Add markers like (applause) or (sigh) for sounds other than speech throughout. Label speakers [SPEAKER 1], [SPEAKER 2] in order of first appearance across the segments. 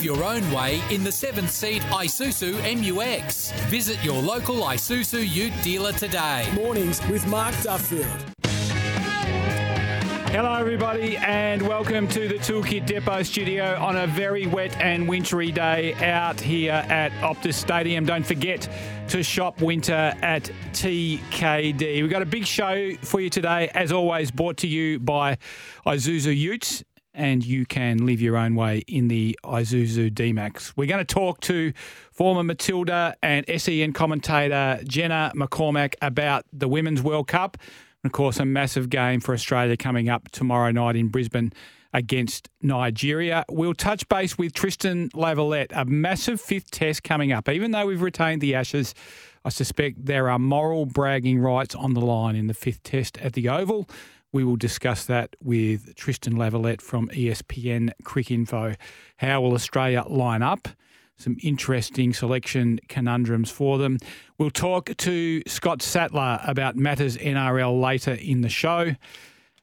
[SPEAKER 1] Live your own way in the seventh seat Isuzu MUX. Visit your local Isuzu Ute dealer today.
[SPEAKER 2] Mornings with Mark Duffield.
[SPEAKER 3] Hello, everybody, and welcome to the Toolkit Depot studio on a very wet and wintry day out here at Optus Stadium. Don't forget to shop winter at TKD. We've got a big show for you today, as always, brought to you by Isuzu Utes. And you can live your own way in the Isuzu D-Max. We're going to talk to former Matilda and SEN commentator Jenna McCormick about the Women's World Cup of course, a massive game for Australia coming up tomorrow night in Brisbane against Nigeria. We'll touch base with Tristan Lavalette, a massive fifth test coming up. Even though we've retained the Ashes, I suspect there are moral bragging rights on the line in the fifth test at the Oval. We will discuss that with Tristan Lavalette from ESPN Cricinfo. How will Australia line up? some interesting selection conundrums for them. We'll talk to Scott Sattler about matters NRL later in the show.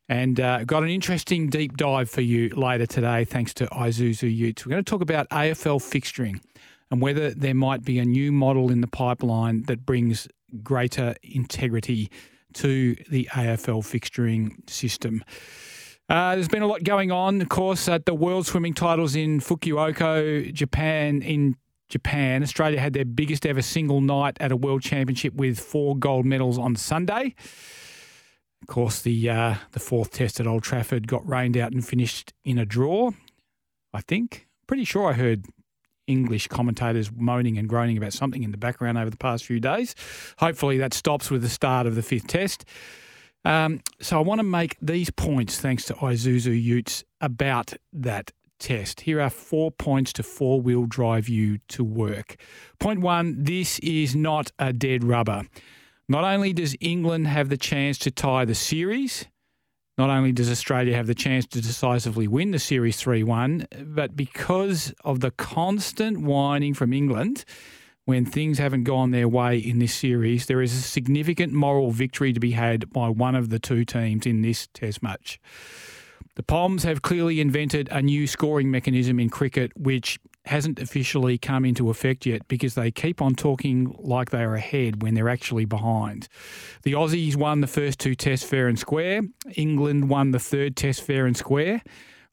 [SPEAKER 3] And uh, got an interesting deep dive for you later today, thanks to Isuzu Utes. We're going to talk about AFL fixturing and whether there might be a new model in the pipeline that brings greater integrity to the AFL fixturing system. Uh, there's been a lot going on, of course, at the World Swimming titles in Fukuoka, Japan. In Japan, Australia had their biggest ever single night at a World Championship with four gold medals on Sunday. Of course, the uh, the fourth test at Old Trafford got rained out and finished in a draw. I think, pretty sure I heard English commentators moaning and groaning about something in the background over the past few days. Hopefully, that stops with the start of the fifth test. Um, so I want to make these points, thanks to Isuzu Utes, about that test. Here are four points to four wheel drive you to work. Point one this is not a dead rubber. Not only does England have the chance to tie the series, not only does Australia have the chance to decisively win the series 3 1, but because of the constant whining from England when things haven't gone their way in this series, there is a significant moral victory to be had by one of the two teams in this test match. The Poms have clearly invented a new scoring mechanism in cricket, which hasn't officially come into effect yet because they keep on talking like they are ahead when they're actually behind. The Aussies won the first two tests fair and square. England won the third test fair and square.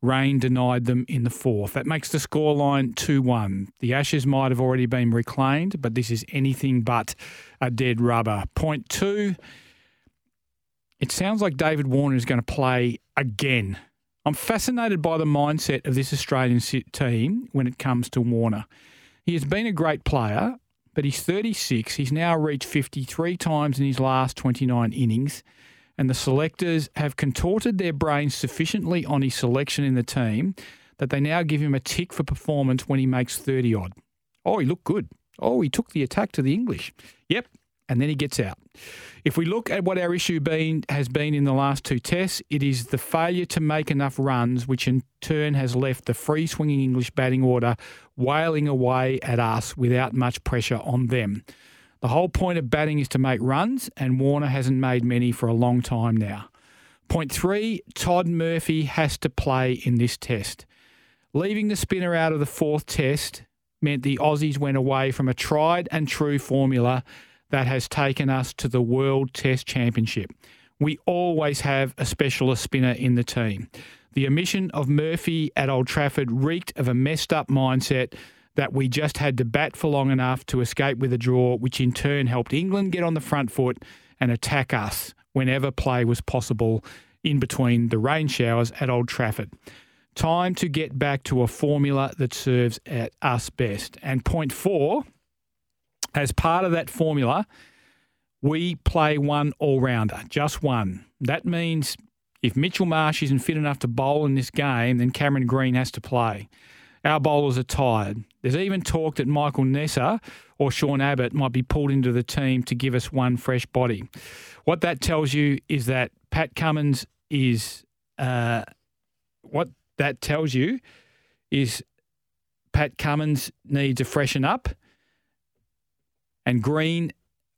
[SPEAKER 3] Rain denied them in the fourth. That makes the scoreline 2 1. The Ashes might have already been reclaimed, but this is anything but a dead rubber. Point two it sounds like David Warner is going to play again. I'm fascinated by the mindset of this Australian team when it comes to Warner. He has been a great player, but he's 36. He's now reached 53 times in his last 29 innings and the selectors have contorted their brains sufficiently on his selection in the team that they now give him a tick for performance when he makes 30 odd. Oh, he looked good. Oh, he took the attack to the English. Yep. And then he gets out. If we look at what our issue been, has been in the last two tests, it is the failure to make enough runs, which in turn has left the free swinging English batting order wailing away at us without much pressure on them. The whole point of batting is to make runs, and Warner hasn't made many for a long time now. Point three Todd Murphy has to play in this test. Leaving the spinner out of the fourth test meant the Aussies went away from a tried and true formula that has taken us to the World Test Championship. We always have a specialist spinner in the team. The omission of Murphy at Old Trafford reeked of a messed up mindset that we just had to bat for long enough to escape with a draw, which in turn helped England get on the front foot and attack us whenever play was possible in between the rain showers at Old Trafford. Time to get back to a formula that serves at us best. And point four, as part of that formula, we play one all rounder, just one. That means if Mitchell Marsh isn't fit enough to bowl in this game, then Cameron Green has to play our bowlers are tired. There's even talk that Michael Neser or Sean Abbott might be pulled into the team to give us one fresh body. What that tells you is that Pat Cummins is. Uh, what that tells you is Pat Cummins needs to freshen up, and Green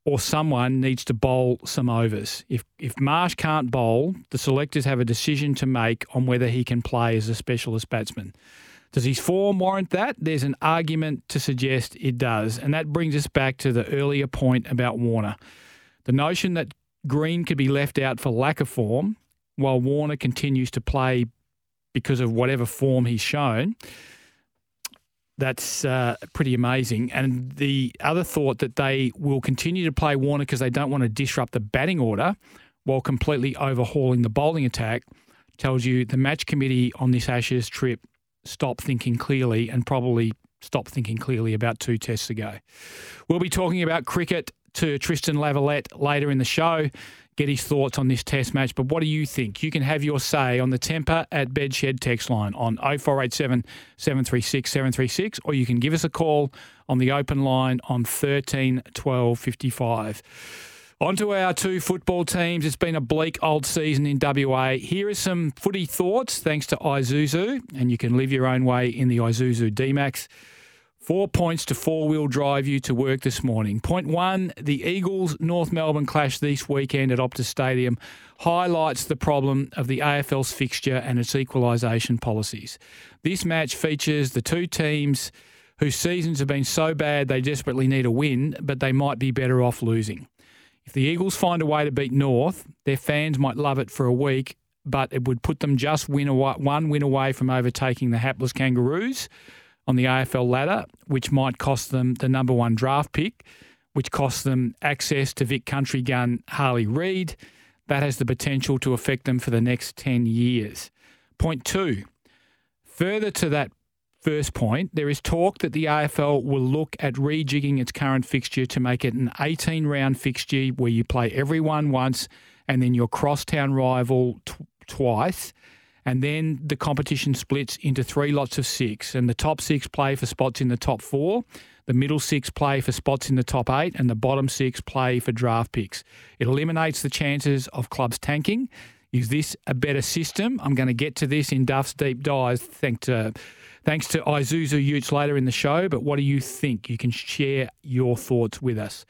[SPEAKER 3] or someone needs to bowl some overs. If if Marsh can't bowl, the selectors have a decision to make on whether he can play as a specialist batsman. Does his form warrant that? There's an argument to suggest it does. And that brings us back to the earlier point about Warner. The notion that Green could be left out for lack of form while Warner continues to play because of whatever form he's shown. That's uh, pretty amazing. And the other thought that they will continue to play Warner because they don't want to disrupt the batting order while completely overhauling the bowling attack tells you the match committee on this Ashes trip stop thinking clearly and probably stop thinking clearly about two tests ago. We'll be talking about cricket to Tristan Lavalette later in the show. Get his thoughts on this test match. But what do you think? You can have your say on the Tempur at Bedshed text line on 0487 736 736, or you can give us a call on the open line on 13 12 55. On to our two football teams. It's been a bleak old season in WA. Here are some footy thoughts thanks to Isuzu, and you can live your own way in the Isuzu D-Max. Four points to four wheel drive you to work this morning. Point one the Eagles North Melbourne clash this weekend at Optus Stadium highlights the problem of the AFL's fixture and its equalisation policies. This match features the two teams whose seasons have been so bad they desperately need a win, but they might be better off losing. If the Eagles find a way to beat North, their fans might love it for a week, but it would put them just win away, one win away from overtaking the hapless Kangaroos on the AFL ladder, which might cost them the number one draft pick, which costs them access to Vic Country gun Harley Reid. That has the potential to affect them for the next 10 years. Point two, further to that first point, there is talk that the AFL will look at rejigging its current fixture to make it an 18 round fixture where you play everyone once and then your crosstown rival t- twice. And then the competition splits into three lots of six, and the top six play for spots in the top four. The middle six play for spots in the top eight, and the bottom six play for draft picks. It eliminates the chances of clubs tanking. Is this a better system? I'm going to get to this in Duff's deep dive, thanks to uh, Thanks to Isuzu Utes later in the show, but what do you think? You can share your thoughts with us.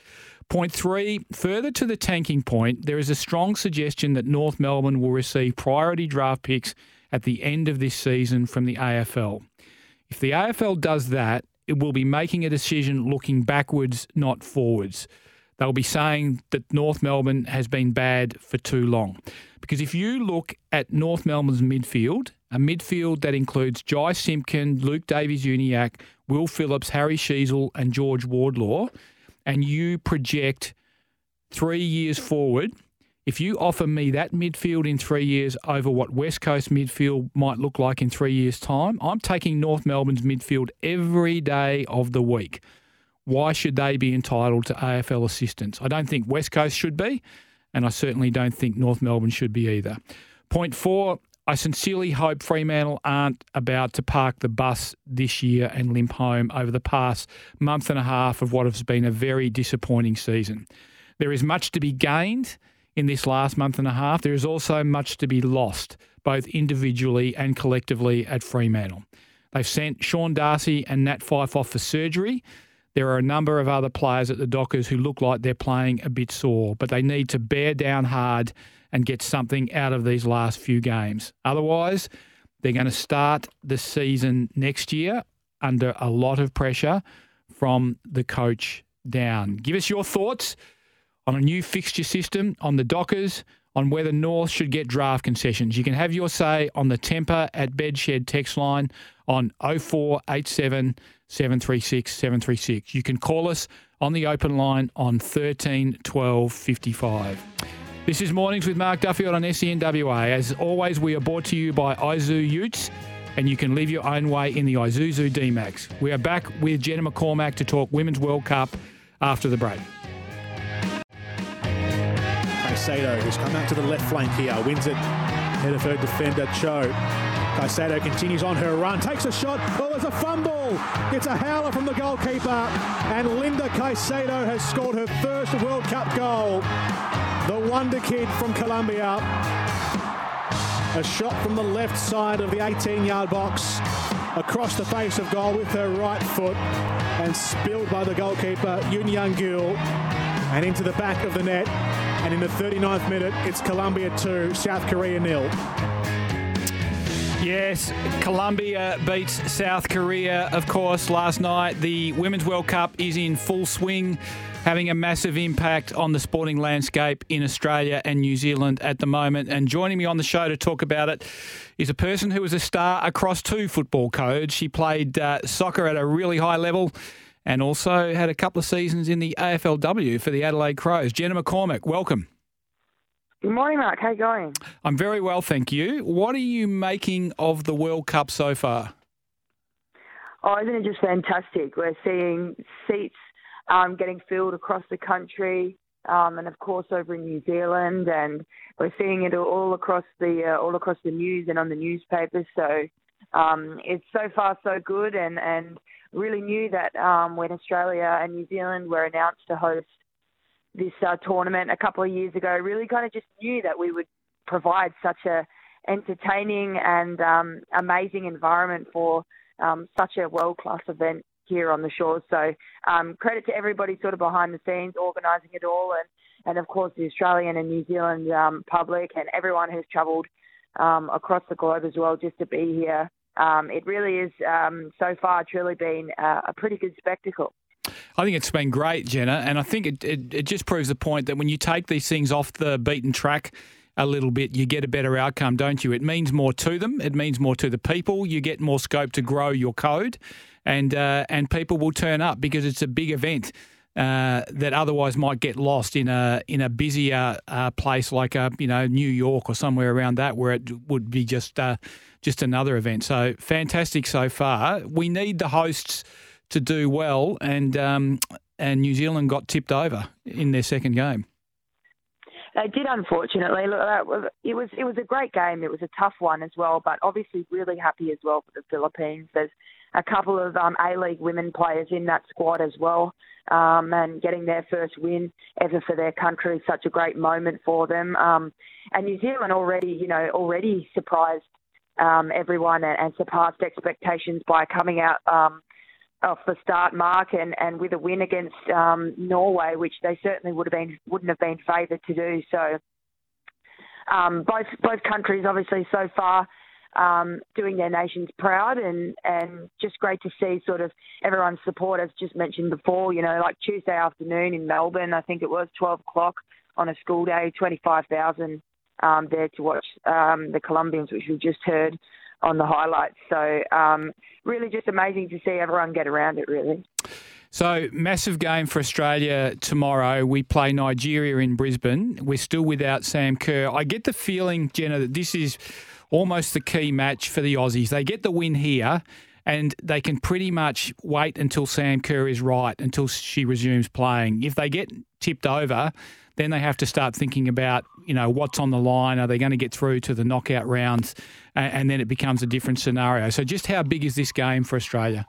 [SPEAKER 3] Point three, further to the tanking point, there is a strong suggestion that North Melbourne will receive priority draft picks at the end of this season from the AFL. If the AFL does that, it will be making a decision looking backwards, not forwards. They'll be saying that North Melbourne has been bad for too long. Because if you look at North Melbourne's midfield, a midfield that includes Jai Simpkin, Luke Davies-Uniacke, Will Phillips, Harry Sheezel, and George Wardlaw, and you project three years forward, if you offer me that midfield in three years over what West Coast midfield might look like in three years' time, I'm taking North Melbourne's midfield every day of the week. Why should they be entitled to AFL assistance? I don't think West Coast should be, and I certainly don't think North Melbourne should be either. Point four, I sincerely hope Fremantle aren't about to park the bus this year and limp home over the past month and a half of what has been a very disappointing season. There is much to be gained in this last month and a half. There is also much to be lost, both individually and collectively at Fremantle. They've sent Sean Darcy and Nat Fyfe off for surgery. There are a number of other players at the Dockers who look like they're playing a bit sore, but they need to bear down hard and get something out of these last few games. Otherwise, they're going to start the season next year under a lot of pressure from the coach down. Give us your thoughts on a new fixture system, on the Dockers, on whether North should get draft concessions. You can have your say on the Tempur at Bedshed text line on 0487 736 736. You can call us on the open line on 13 12 55. This is Mornings with Mark Duffield on SENWA. As always, we are brought to you by Isuzu Utes, and you can live your own way in the Isuzu D-Max. We are back with Jenna McCormick to talk Women's World Cup after the break.
[SPEAKER 4] Caicedo, who's come out to the left flank here, wins it ahead of her defender, Cho. Caicedo continues on her run, takes a shot. Oh, there's a fumble. It's a howler from the goalkeeper. And Linda Caicedo has scored her first World Cup goal the wonder kid from Colombia. A shot from the left side of the 18-yard box across the face of goal with her right foot and spilled by the goalkeeper, Yoon Young Gil, and into the back of the net. And in the 39th minute, it's Colombia 2, South Korea nil.
[SPEAKER 3] Yes, Colombia beats South Korea, of course, last night. The Women's World Cup is in full swing, having a massive impact on the sporting landscape in Australia and New Zealand at the moment. And joining me on the show to talk about it is a person who was a star across two football codes. She played uh, soccer at a really high level and also had a couple of seasons in the AFLW for the Adelaide Crows. Jenna McCormick, welcome.
[SPEAKER 5] Good morning, Mark. How you going?
[SPEAKER 3] I'm very well, thank you. What are you making of the World Cup so far?
[SPEAKER 5] Oh, isn't it just fantastic? We're seeing seats um, getting filled across the country, um, and of course over in New Zealand, and we're seeing it all across the uh, all across the news and on the newspapers. So um, it's so far so good, and and really knew that um, when Australia and New Zealand were announced to host this uh, tournament a couple of years ago, really kind of just knew that we would provide such a entertaining and um, amazing environment for um, such a world class event here on the shores. So um, credit to everybody sort of behind the scenes organising it all, and and of course the Australian and New Zealand um, public and everyone who's travelled um, across the globe as well just to be here. Um, it really is so far truly been uh, a pretty good spectacle.
[SPEAKER 3] I think it's been great, Jenna, and I think it, it, it just proves the point that when you take these things off the beaten track a little bit, you get a better outcome, don't you? It means more to them. It means more to the people. You get more scope to grow your code, and uh, and people will turn up because it's a big event. Uh, that otherwise might get lost in a in a busier uh, place like a you know New York or somewhere around that where it would be just uh, just another event. So fantastic so far. We need the hosts to do well, and um, and New Zealand got tipped over in their second game.
[SPEAKER 5] They did, unfortunately. It was it was a great game. It was a tough one as well, but obviously really happy as well for the Philippines. There's a couple of um, A League women players in that squad as well, um, and getting their first win ever for their country is such a great moment for them. Um, and New Zealand already, you know, already surprised um, everyone and, and, surpassed expectations by coming out um, off the start mark and, and with a win against um, Norway, which they certainly would have been wouldn't have been favoured to do. So um, both both countries obviously so far um, doing their nations proud and and just great to see sort of everyone's support as just mentioned before. You know, like Tuesday afternoon in Melbourne, I think it was 12 o'clock on a school day, 25,000 um, there to watch um, the Colombians, which we just heard on the highlights. So um, really just amazing to see everyone get around it, really.
[SPEAKER 3] So, massive game for Australia tomorrow. We play Nigeria in Brisbane. We're still without Sam Kerr. I get the feeling, Jenna, that this is almost the key match for the Aussies. They get the win here and they can pretty much wait until Sam Kerr is right, until she resumes playing. If they get tipped over, then they have to start thinking about, you know, what's on the line. Are they going to get through to the knockout rounds? And, then it becomes a different scenario. So, just how big is this game for Australia?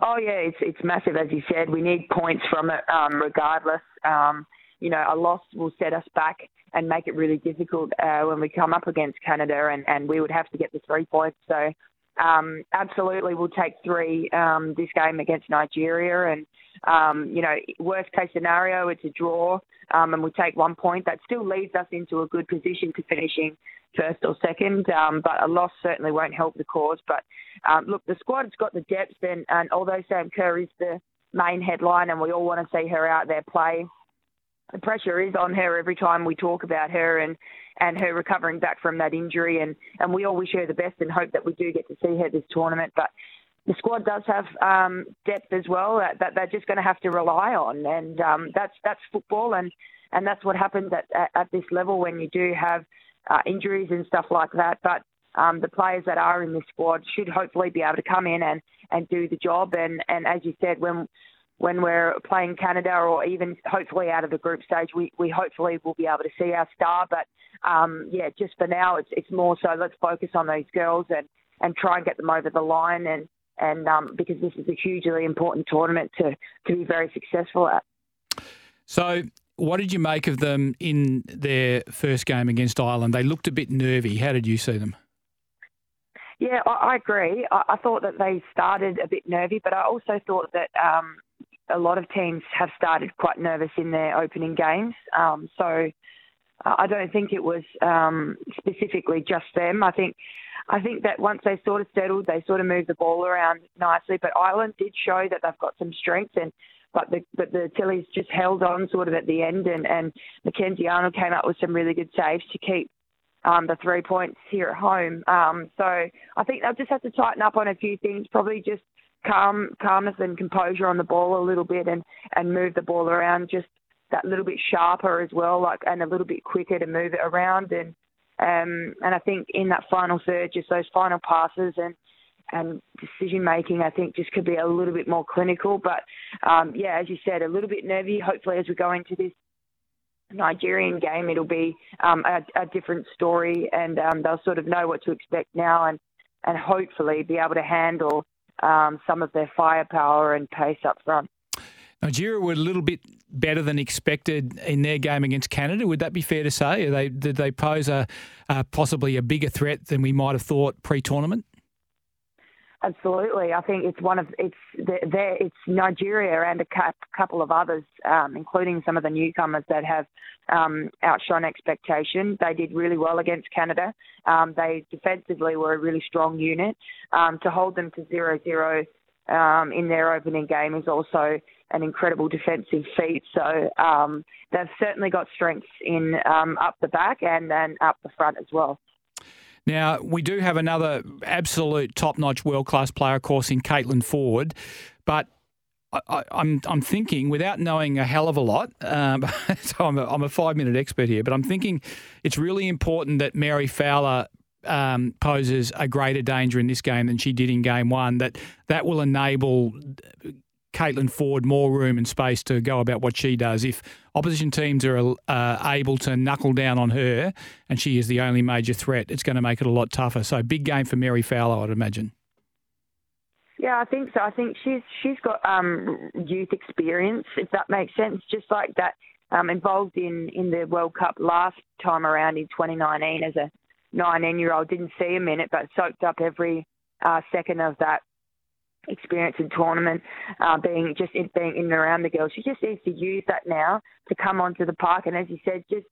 [SPEAKER 5] Oh yeah, it's it's massive as you said. We need points from it, um, regardless. Um, you know, a loss will set us back and make it really difficult uh, when we come up against Canada, and, and we would have to get the three points. So um, absolutely, we'll take three um, this game against Nigeria. And, um, you know, worst case scenario, it's a draw um, and we take one point. That still leaves us into a good position to finishing first or second. Um, but a loss certainly won't help the cause. But um, look, the squad's got the depth, and, and although Sam Kerr is the main headline and we all want to see her out there play, the pressure is on her every time we talk about her and and her recovering back from that injury and and we all wish her the best and hope that we do get to see her this tournament but the squad does have um, depth as well that, that they're just going to have to rely on and um, that's that's football and and that's what happens at, at, at this level when you do have uh, injuries and stuff like that but um, the players that are in this squad should hopefully be able to come in and, and do the job. And, and as you said, when when we're playing Canada or even hopefully out of the group stage, we, we hopefully will be able to see our star. But um, yeah, just for now, it's it's more so let's focus on those girls and, and try and get them over the line and and um, because this is a hugely important tournament to to be very successful at.
[SPEAKER 3] So. What did you make of them in their first game against Ireland? They looked a bit nervy. How did you see them?
[SPEAKER 5] Yeah, I, I agree. I, I, thought that they started a bit nervy, but I also thought that um, a lot of teams have started quite nervous in their opening games. Um, so I don't think it was um, specifically just them. I think I think that once they sort of settled, they sort of moved the ball around nicely. But Ireland did show that they've got some strength, and but the but the Tillies just held on sort of at the end, and and Mackenzie Arnold came up with some really good saves to keep um, the three points here at home. Um, so I think they'll just have to tighten up on a few things. Probably just calm calmness and composure on the ball a little bit, and and move the ball around just that little bit sharper as well, like and a little bit quicker to move it around. And um, and I think in that final third, just those final passes and and decision making, I think just could be a little bit more clinical. But um, yeah, as you said, a little bit nervy. Hopefully, as we go into this Nigerian game, it'll be um, a, a, different story, and um, they'll sort of know what to expect now, and and hopefully be able to handle um, some of their firepower and pace up front.
[SPEAKER 3] Nigeria were a little bit better than expected in their game against Canada. Would that be fair to say? They, did they pose a possibly a bigger threat than we might have thought pre-tournament?
[SPEAKER 5] Absolutely, I think it's one of it's there. It's Nigeria and a couple of others, um, including some of the newcomers that have um, outshone expectation. They did really well against Canada. Um, they defensively were a really strong unit. Um, to hold them to zero zero um, in their opening game is also an incredible defensive feat. So um, they've certainly got strengths in um, up the back and then up the front as well.
[SPEAKER 3] Now, we do have another absolute top notch world class player, of course, in Caitlin Foord, but I, am I'm, I'm thinking, without knowing a hell of a lot, um, (laughs) so I'm a, I'm a five minute expert here, but I'm thinking it's really important that Mary Fowler um, poses a greater danger in this game than she did in game one. That that will enable Caitlin Foord more room and space to go about what she does. If opposition teams are uh, able to knuckle down on her and she is the only major threat, it's going to make it a lot tougher. So big game for Mary Fowler, I'd imagine.
[SPEAKER 5] Yeah, I think so. I think she's she's got um, youth experience, if that makes sense. Just like that, um, involved in in the World Cup last time around in 2019 as a 19 year old. Didn't see a minute, but soaked up every uh, second of that experience in tournament, uh, being just in, being in and around the girls. She just needs to use that now to come onto the park, and as you said, just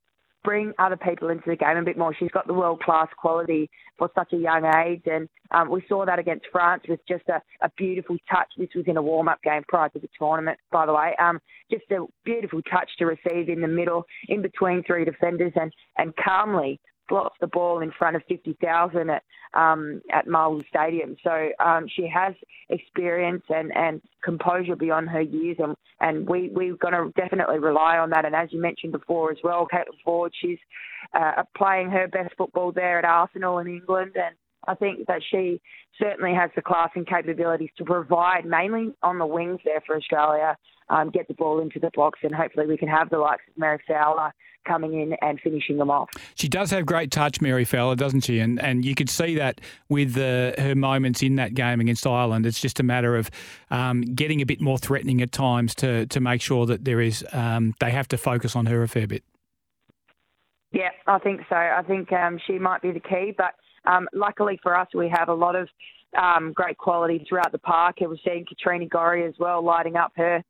[SPEAKER 5] bring other people into the game a bit more. She's got the world class quality for such a young age, and um, we saw that against France with just a, a beautiful touch. This was in a warm up game prior to the tournament, by the way. Um, just a beautiful touch to receive in the middle, in between three defenders, and and calmly slots the ball in front of 50,000 at um, at Marvel Stadium. So um, she has experience and, and composure beyond her years, and, and we, we're going to definitely rely on that. And as you mentioned before as well, Caitlin Foord, she's uh, playing her best football there at Arsenal in England, and I think that she certainly has the class and capabilities to provide, mainly on the wings there for Australia, um, get the ball into the box, and hopefully we can have the likes of Mary Fowler coming in and finishing them off.
[SPEAKER 3] She does have great touch, Mary Fowler, doesn't she? And and you could see that with the, her moments in that game against Ireland. It's just a matter of um, getting a bit more threatening at times to to make sure that there is um, they have to focus on her a fair bit.
[SPEAKER 5] Yeah, I think so. I think um, she might be the key, but um, luckily for us, we have a lot of um, great quality throughout the park. We've seen Katrina Gorry as well, lighting up her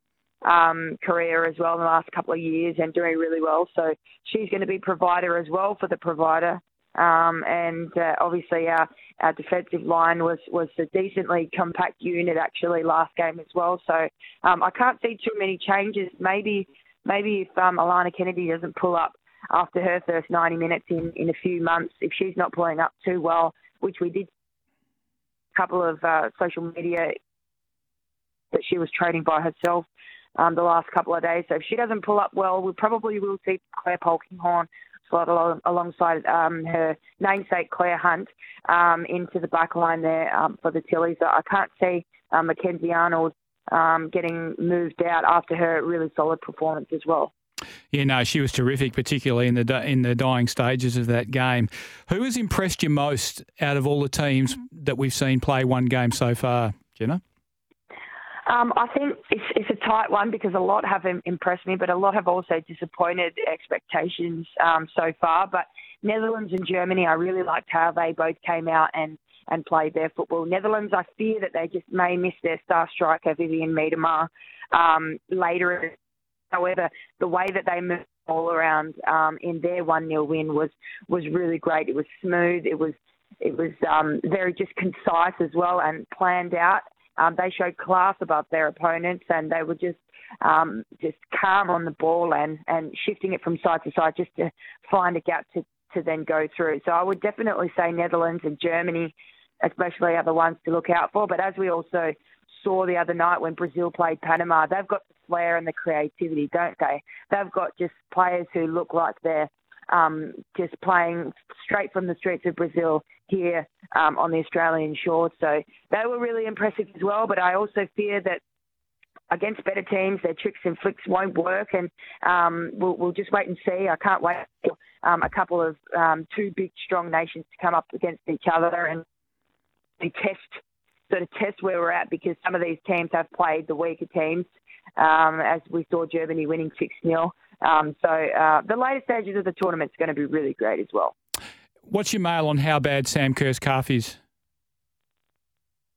[SPEAKER 5] um, career as well in the last couple of years and doing really well. So she's going to be provider as well for the provider. Um, and uh, obviously our, our defensive line was, was a decently compact unit actually last game as well. So um, I can't see too many changes. Maybe maybe if um, Alana Kennedy doesn't pull up after her first 90 minutes in, in a few months, if she's not pulling up too well, which we did a couple of uh, social media that she was training by herself um, the last couple of days. So if she doesn't pull up well, we probably will see Clare Polkinghorne slot along, alongside um, her namesake Clare Hunt um, into the back line there um, for the Tillies. I can't see um, Mackenzie Arnold um, getting moved out after her really solid performance as well.
[SPEAKER 3] Yeah, no, she was terrific, particularly in the in the dying stages of that game. Who has impressed you most out of all the teams that we've seen play one game so far, Jenna?
[SPEAKER 5] Um, I think it's, it's a tight one because a lot have impressed me, but a lot have also disappointed expectations um, so far. But Netherlands and Germany, I really liked how they both came out and, and played their football. Netherlands, I fear that they just may miss their star striker, Vivianne Miedema, um, later. However, the way that they moved all around um, in their one 0 win was was really great. It was smooth. It was it was um, very just concise as well and planned out. Um, they showed class above their opponents, and they were just um, just calm on the ball and, and shifting it from side to side just to find a gap to, to then go through. So I would definitely say Netherlands and Germany, especially, are the ones to look out for. But as we also saw the other night when Brazil played Panama, they've got the flair and the creativity, don't they? They've got just players who look like they're um, just playing straight from the streets of Brazil here um, on the Australian shore. So they were really impressive as well. But I also fear that against better teams, their tricks and flicks won't work, and um, we'll, we'll, just wait and see. I can't wait for um, a couple of um, two big, strong nations to come up against each other and test sort of test where we're at because some of these teams have played the weaker teams, um, as we saw Germany winning six 0 um, So uh, the later stages of the tournament is going to be really great as well.
[SPEAKER 3] What's your mail on how bad Sam Kerr's calf is?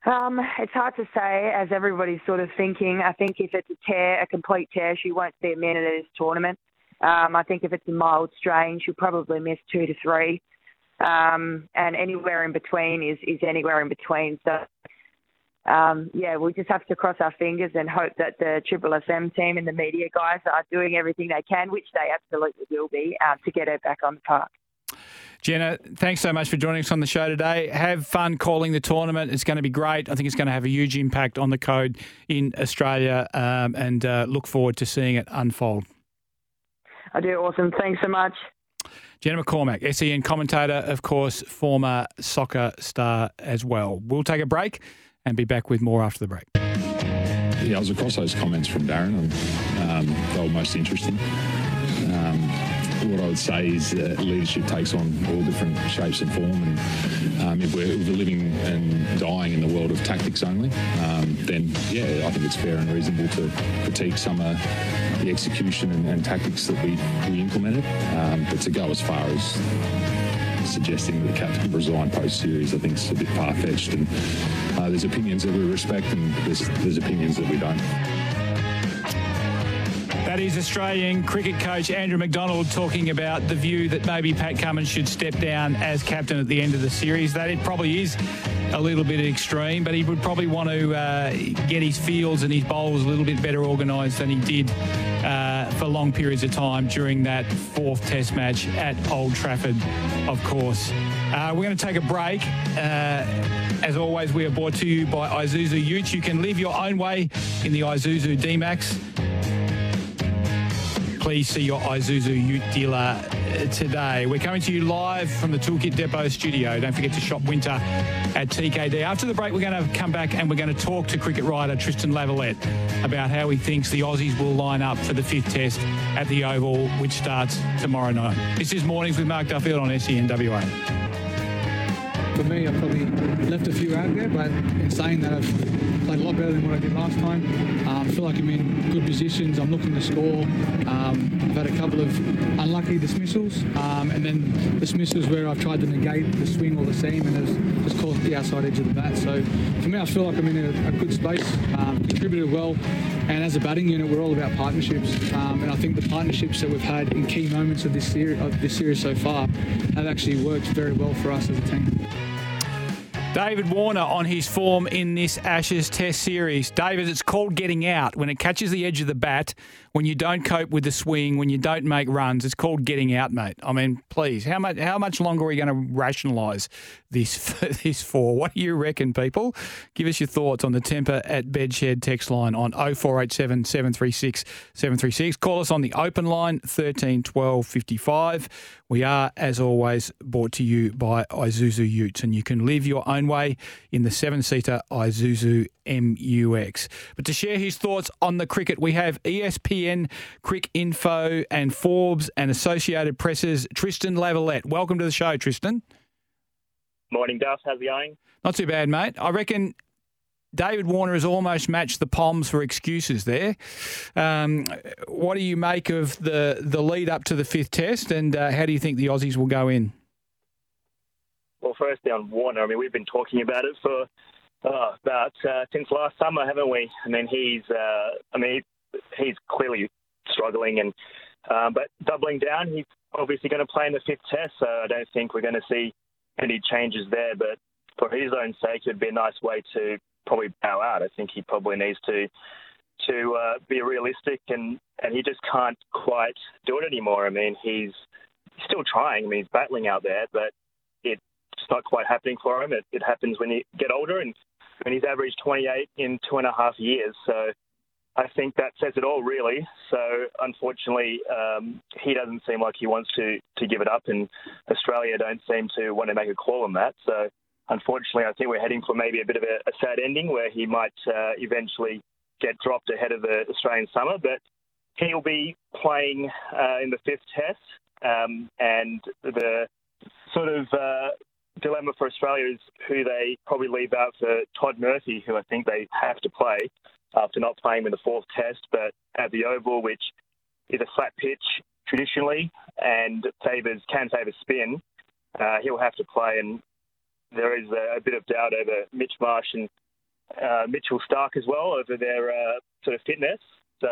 [SPEAKER 5] Um, it's hard to say, as everybody's sort of thinking. I think if it's a tear, a complete tear, she won't see a minute at this tournament. Um, I think if it's a mild strain, she'll probably miss two to three. Um, and anywhere in between is, is anywhere in between. So, um, yeah, we'll just have to cross our fingers and hope that the Triple FM team and the media guys are doing everything they can, which they absolutely will be, uh, to get her back on the park.
[SPEAKER 3] Jenna, thanks so much for joining us on the show today. Have fun calling the tournament. It's going to be great. I think it's going to have a huge impact on the code in Australia um, and uh, look forward to seeing it unfold.
[SPEAKER 5] I do. Awesome. Thanks so much.
[SPEAKER 3] Jenna McCormick, SEN commentator, of course, former soccer star as well. We'll take a break and be back with more after the break.
[SPEAKER 6] Yeah, I was across those comments from Darren, and um, they were most interesting. Um, what I would say is that leadership takes on all different shapes and form. And um, if, we're, if, we're, living and dying in the world of tactics only, um, then yeah, I think it's fair and reasonable to critique some of the execution and, and tactics that we, we implemented. Um, but to go as far as suggesting that the captain resign post series, I think is a bit far fetched. And uh, there's opinions that we respect, and there's, there's opinions that we don't.
[SPEAKER 3] That is Australian cricket coach Andrew McDonald talking about the view that maybe Pat Cummins should step down as captain at the end of the series. That it probably is a little bit extreme, but he would probably want to uh, get his fields and his bowls a little bit better organised than he did uh, for long periods of time during that fourth Test match at Old Trafford, of course. Uh, we're going to take a break. Uh, as always, we are brought to you by Isuzu Utes. You can live your own way in the Isuzu D-Max please see your Isuzu Ute dealer today. We're coming to you live from the Toolkit Depot studio. Don't forget to shop winter at TKD. After the break, we're going to come back and we're going to talk to cricket writer Tristan Lavalette about how he thinks the Aussies will line up for the fifth test at the Oval, which starts tomorrow night. This is Mornings with Mark Duffield on SENWA
[SPEAKER 7] for me, I probably left a few out there, but in saying that, I've played a lot better than what I did last time. Um, I feel like I'm in good positions. I'm looking to score. Um, I've had a couple of unlucky dismissals, um, and then dismissals where I've tried to negate the swing or the seam and has just caused the outside edge of the bat. So for me, I feel like I'm in a, a good space. Um, contributed well, and as a batting unit, we're all about partnerships. Um, and I think the partnerships that we've had in key moments of this of this series so far, have actually worked very well for us as a team.
[SPEAKER 3] David Warner on his form in this Ashes Test series. David, it's called getting out when it catches the edge of the bat, when you don't cope with the swing, when you don't make runs. It's called getting out, mate. I mean, please, how much how much longer are we going to rationalise this (laughs) this for? What do you reckon, people? Give us your thoughts on the Tempur at Bedshed text line on 0487 736 736. Call us on the open line 13 12 55. We are, as always, brought to you by Isuzu Utes, and you can live your own way in the seven seater Isuzu MUX. But to share his thoughts on the cricket, we have ESPN, Cricinfo, and Forbes and Associated Presses, Tristan Lavalette. Welcome to the show, Tristan.
[SPEAKER 8] Morning, Duff. How's it going?
[SPEAKER 3] Not too bad, mate. I reckon David Warner has almost matched the Poms for excuses there. Um, what do you make of the, the lead up to the fifth test, and uh, how do you think the Aussies will go in?
[SPEAKER 8] Well, firstly on Warner, I mean we've been talking about it for uh, about uh, since last summer, haven't we? I mean he's, uh, I mean he's clearly struggling, and Um, but doubling down, he's obviously going to play in the fifth test, so I don't think we're going to see any changes there. But for his own sake, it'd be a nice way to probably bow out. I think he probably needs to to uh, be realistic, and and he just can't quite do it anymore. I mean, he's still trying. I mean, he's battling out there, but it's not quite happening for him. It, it happens when you get older, and when he's averaged 28 in two and a half years. So I think that says it all, really. So unfortunately, um, he doesn't seem like he wants to to give it up, and Australia don't seem to want to make a call on that. So unfortunately, I think we're heading for maybe a bit of a, a sad ending where he might uh, eventually get dropped ahead of the Australian summer, but he'll be playing uh, in the fifth test, um, and the sort of uh, dilemma for Australia is who they probably leave out for Todd Murphy, who I think they have to play after not playing in the fourth test, but at the Oval, which is a flat pitch traditionally and favors can favour spin, uh, he'll have to play. And there is a, a, bit of doubt over Mitch Marsh and uh, Mitchell Starc as well over their uh, sort of fitness. So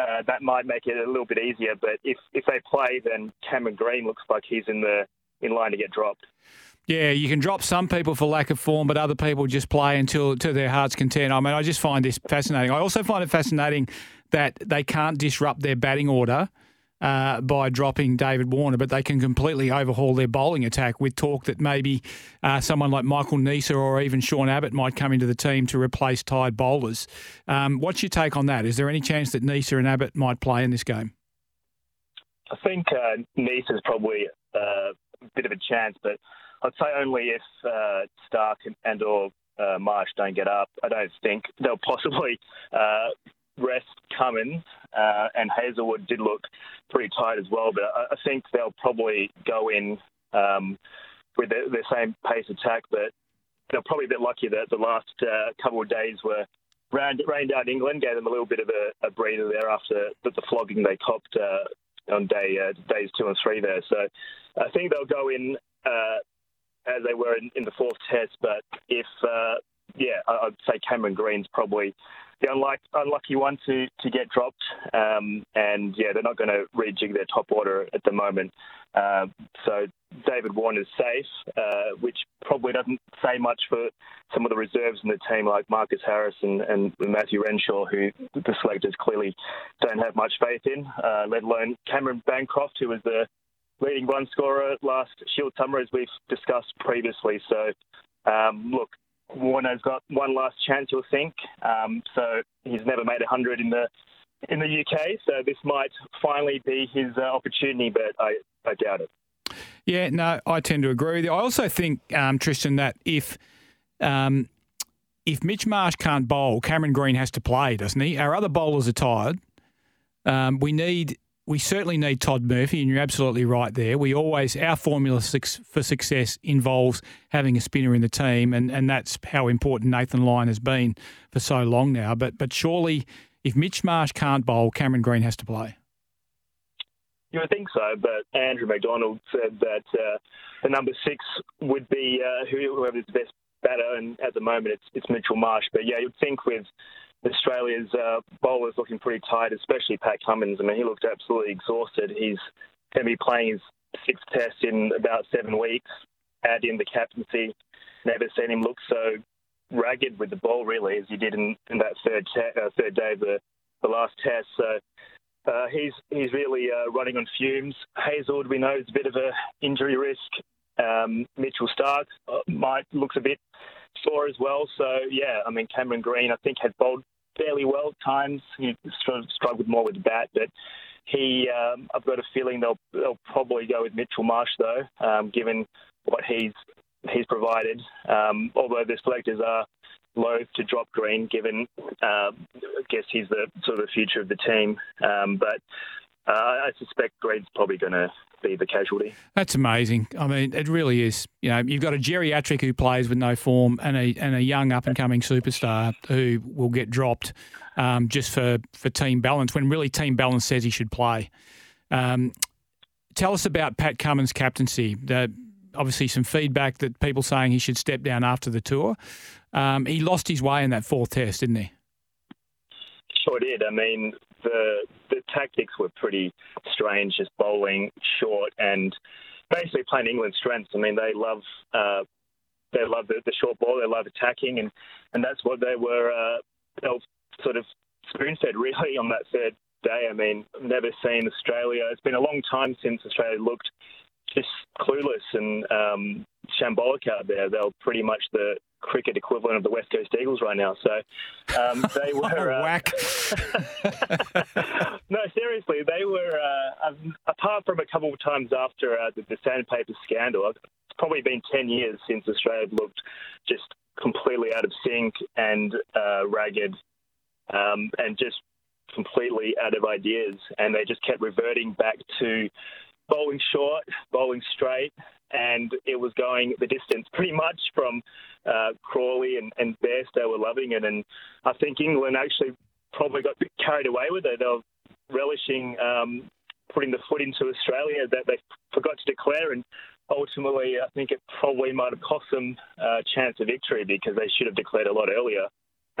[SPEAKER 8] uh, that might make it a little bit easier. But if if they play, then Cameron Green looks like he's in the in line to get dropped.
[SPEAKER 3] Yeah, you can drop some people for lack of form, but other people just play until to their heart's content. I mean, I just find this fascinating. I also find it fascinating that they can't disrupt their batting order uh, by dropping David Warner, but they can completely overhaul their bowling attack with talk that maybe uh, someone like Michael Neser or even Sean Abbott might come into the team to replace tied bowlers. Um, what's your take on that? Is there any chance that Neser and Abbott might play in this game?
[SPEAKER 8] I think uh, Neser's probably uh, a bit of a chance, but I'd say only if uh, Starc and, and or uh, Marsh don't get up. I don't think they'll (laughs) possibly uh, rest Cummins, uh, and Hazlewood did look pretty tight as well. But I, I think they'll probably go in um, with their, same pace attack. But they're probably a bit lucky that the last uh, couple of days were rained, rained out England, gave them a little bit of a, a breather there after the, the flogging they copped uh, on day uh, days two and three there. So I think they'll go in uh, as they were in, in the fourth test. But if, uh, yeah, I'd say Cameron Green's probably the unlucky, unlucky one to, to get dropped. Um, and yeah, they're not going to rejig their top order at the moment. Uh, so David Warner's safe, uh, which probably doesn't say much for some of the reserves in the team, like Marcus Harris and, and Matthew Renshaw, who the selectors clearly don't have much faith in, uh, let alone Cameron Bancroft, who was the leading run scorer last Shield summer, as we've discussed previously. So, um, look, Warner's got one last chance, you'll think. Um, so he's never made 100 in the in the UK. So this might finally be his uh, opportunity, but I, I doubt it.
[SPEAKER 3] Yeah, no, I tend to agree with you. I also think, um, Tristan, that if um, if Mitch Marsh can't bowl, Cameron Green has to play, doesn't he? Our other bowlers are tired. Um, we need we certainly need Todd Murphy, and you're absolutely right there. We always our formula for success involves having a spinner in the team, and, and that's how important Nathan Lyon has been for so long now. But but surely, if Mitch Marsh can't bowl, Cameron Green has to play.
[SPEAKER 8] You would think so, but Andrew McDonald said that uh, the number six would be uh, whoever's the best batter, and at the moment it's, it's Mitchell Marsh. But yeah, you'd think with Australia's uh, bowlers looking pretty tight, especially Pat Cummins. I mean, he looked absolutely exhausted. He's going to be playing his sixth test in about seven weeks. Add in the captaincy. Never seen him look so ragged with the ball, really, as he did in, in that third te- uh, third day of the, the last test. So uh, he's he's really uh, running on fumes. Hazlewood, we know, is a bit of a injury risk. Um, Mitchell Starc uh, might looks a bit sore as well. So yeah, I mean Cameron Green, I think had bowled fairly well at times. He sort of struggled more with the bat, but he, um, I've got a feeling they'll they'll probably go with Mitchell Marsh though, um, given what he's he's provided. Um, although the selectors are loath to drop Green, given uh, I guess he's the sort of the future of the team. Um, but uh, I suspect Green's probably going to be the casualty.
[SPEAKER 3] That's amazing. I mean, it really is. You know, you've got a geriatric who plays with no form, and a and a young up and coming superstar who will get dropped um, just for for team balance when really team balance says he should play. Um, tell us about Pat Cummins' captaincy. The, obviously, some feedback that people saying he should step down after the tour. Um, he lost his way in that fourth test, didn't he?
[SPEAKER 8] Sure did. I mean, the the tactics were pretty strange, just bowling short and basically playing England's strengths. I mean, they love uh, they love the, the short ball, they love attacking, and and that's what they were uh, they sort of spoon fed really on that third day. I mean, I've never seen Australia. It's been a long time since Australia looked just clueless and um, shambolic out there. They were pretty much the cricket equivalent of the West Coast Eagles right now. So um, (laughs) they were
[SPEAKER 3] uh, whack. (laughs)
[SPEAKER 8] no, seriously, they were. Uh, apart from a couple of times after uh, the, the sandpaper scandal, it's probably been ten years since Australia looked just completely out of sync and uh, ragged, um, and just completely out of ideas. And they just kept reverting back to bowling short, bowling straight, and it was going the distance (laughs) pretty much from uh, Crawley and, and Bairstow were loving it. And I think England actually probably got carried away with it. They were relishing um, putting the foot into Australia that they forgot to declare. And ultimately, I think it probably might have cost them a chance of victory because they should have declared a lot earlier,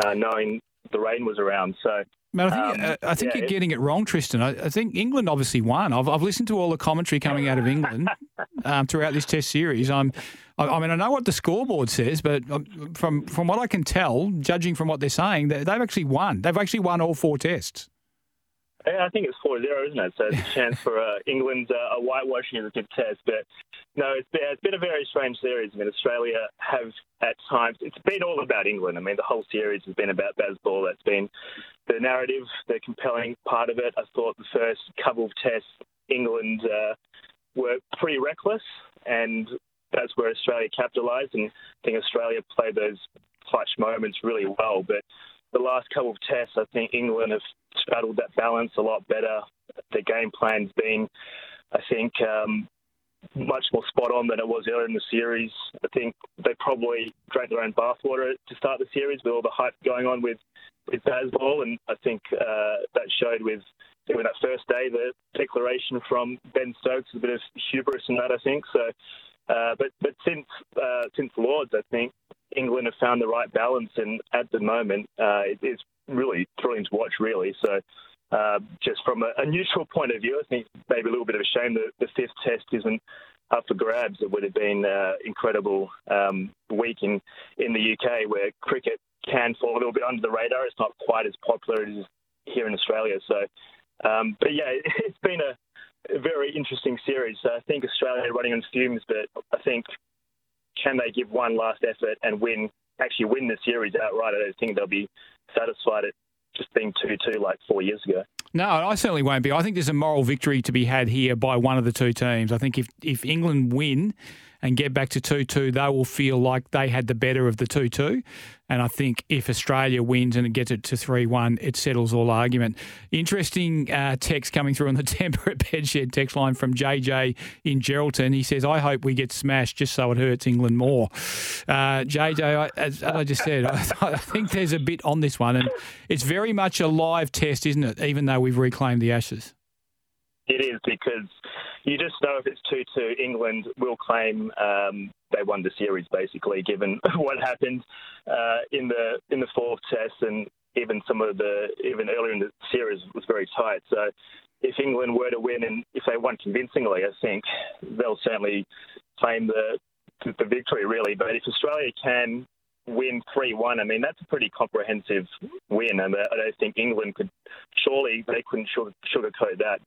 [SPEAKER 8] uh, knowing the rain was around. So
[SPEAKER 3] Man, I think, um, uh, I think yeah, you're getting it wrong, Tristan. I, I, think England obviously won. I've, I've listened to all the commentary coming out of England (laughs) um, throughout this Test series. I'm, I, I, mean, I know what the scoreboard says, but um, from from what I can tell, judging from what they're saying, they, they've actually won. They've actually won all four tests.
[SPEAKER 8] I think it's 4 0, isn't it? So it's a chance for uh, England uh, a whitewashing of the test. But no, it's been, it's been a very strange series. I mean, Australia have at times, it's been all about England. I mean, the whole series has been about Bazball. That's been the narrative, the compelling part of it. I thought the first couple of tests, England uh, were pretty reckless, and that's where Australia capitalised. And I think Australia played those clutch moments really well. But the last couple of tests, I think England have straddled that balance a lot better. The game plan's been, I think, um, much more spot on than it was earlier in the series. I think they probably drank their own bathwater to start the series with all the hype going on with with Bazball, and I think uh, that showed with even that first day the declaration from Ben Stokes was a bit of hubris in that. I think so. Uh, but but since uh, since Lords, I think England have found the right balance, and at the moment, uh, it, it's really thrilling to watch. Really, so uh, just from a, a, neutral point of view, I think maybe a little bit of a shame that the fifth test isn't up for grabs. It would have been uh, incredible um, week in in the UK where cricket can fall a little bit under the radar. It's not quite as popular as here in Australia. So, um, but yeah, (laughs) it's been a, a very interesting series. So I think Australia are running on fumes, but I think can they give one last effort and win, actually win the series outright? I don't think they'll be satisfied at just being 2 2 like four years ago.
[SPEAKER 3] No, I certainly won't be. I think there's a moral victory to be had here by one of the two teams. I think if, if England win and get back to 2 2, they will feel like they had the better of the 2 2. And I think if Australia wins and it gets it to 3 1, it settles all argument. Interesting uh, text coming through on the (laughs) Tempur at Bedshed text line from JJ in Geraldton. He says, I hope we get smashed just so it hurts England more. Uh, JJ, I, as, as, I just said, (laughs) I, I think there's a bit on this one. And it's very much a live test, isn't it? Even though we've reclaimed the Ashes.
[SPEAKER 8] It is because you just know if it's 2 2, England will claim um, they won the series, basically, given (laughs) what happened uh, in the in the fourth test and even some of the, even earlier in the series was very tight. So if England were to win and if they won convincingly, I think they'll certainly claim the, the victory, really. But if Australia can win 3 1, I mean, that's a pretty comprehensive win. And I don't think England could, surely they couldn't sugarcoat that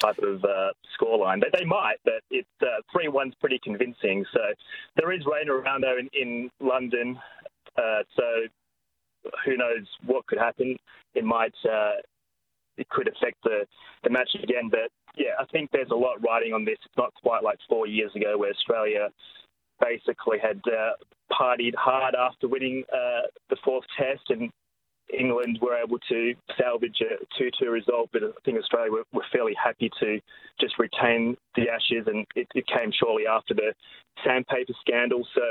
[SPEAKER 8] type of uh, scoreline. They, they might, but it's uh, three uh, one's pretty convincing. So there is rain around though in, in London, uh, so who knows what could happen? It might uh, it could affect the the match again, but yeah, I think there's a lot riding on this. It's not quite like four years ago where Australia basically had uh, partied hard after winning the fourth test and England were able to salvage a 2 2 result, but I think Australia were, were, fairly happy to just retain the Ashes, and it, it came shortly after the sandpaper scandal. So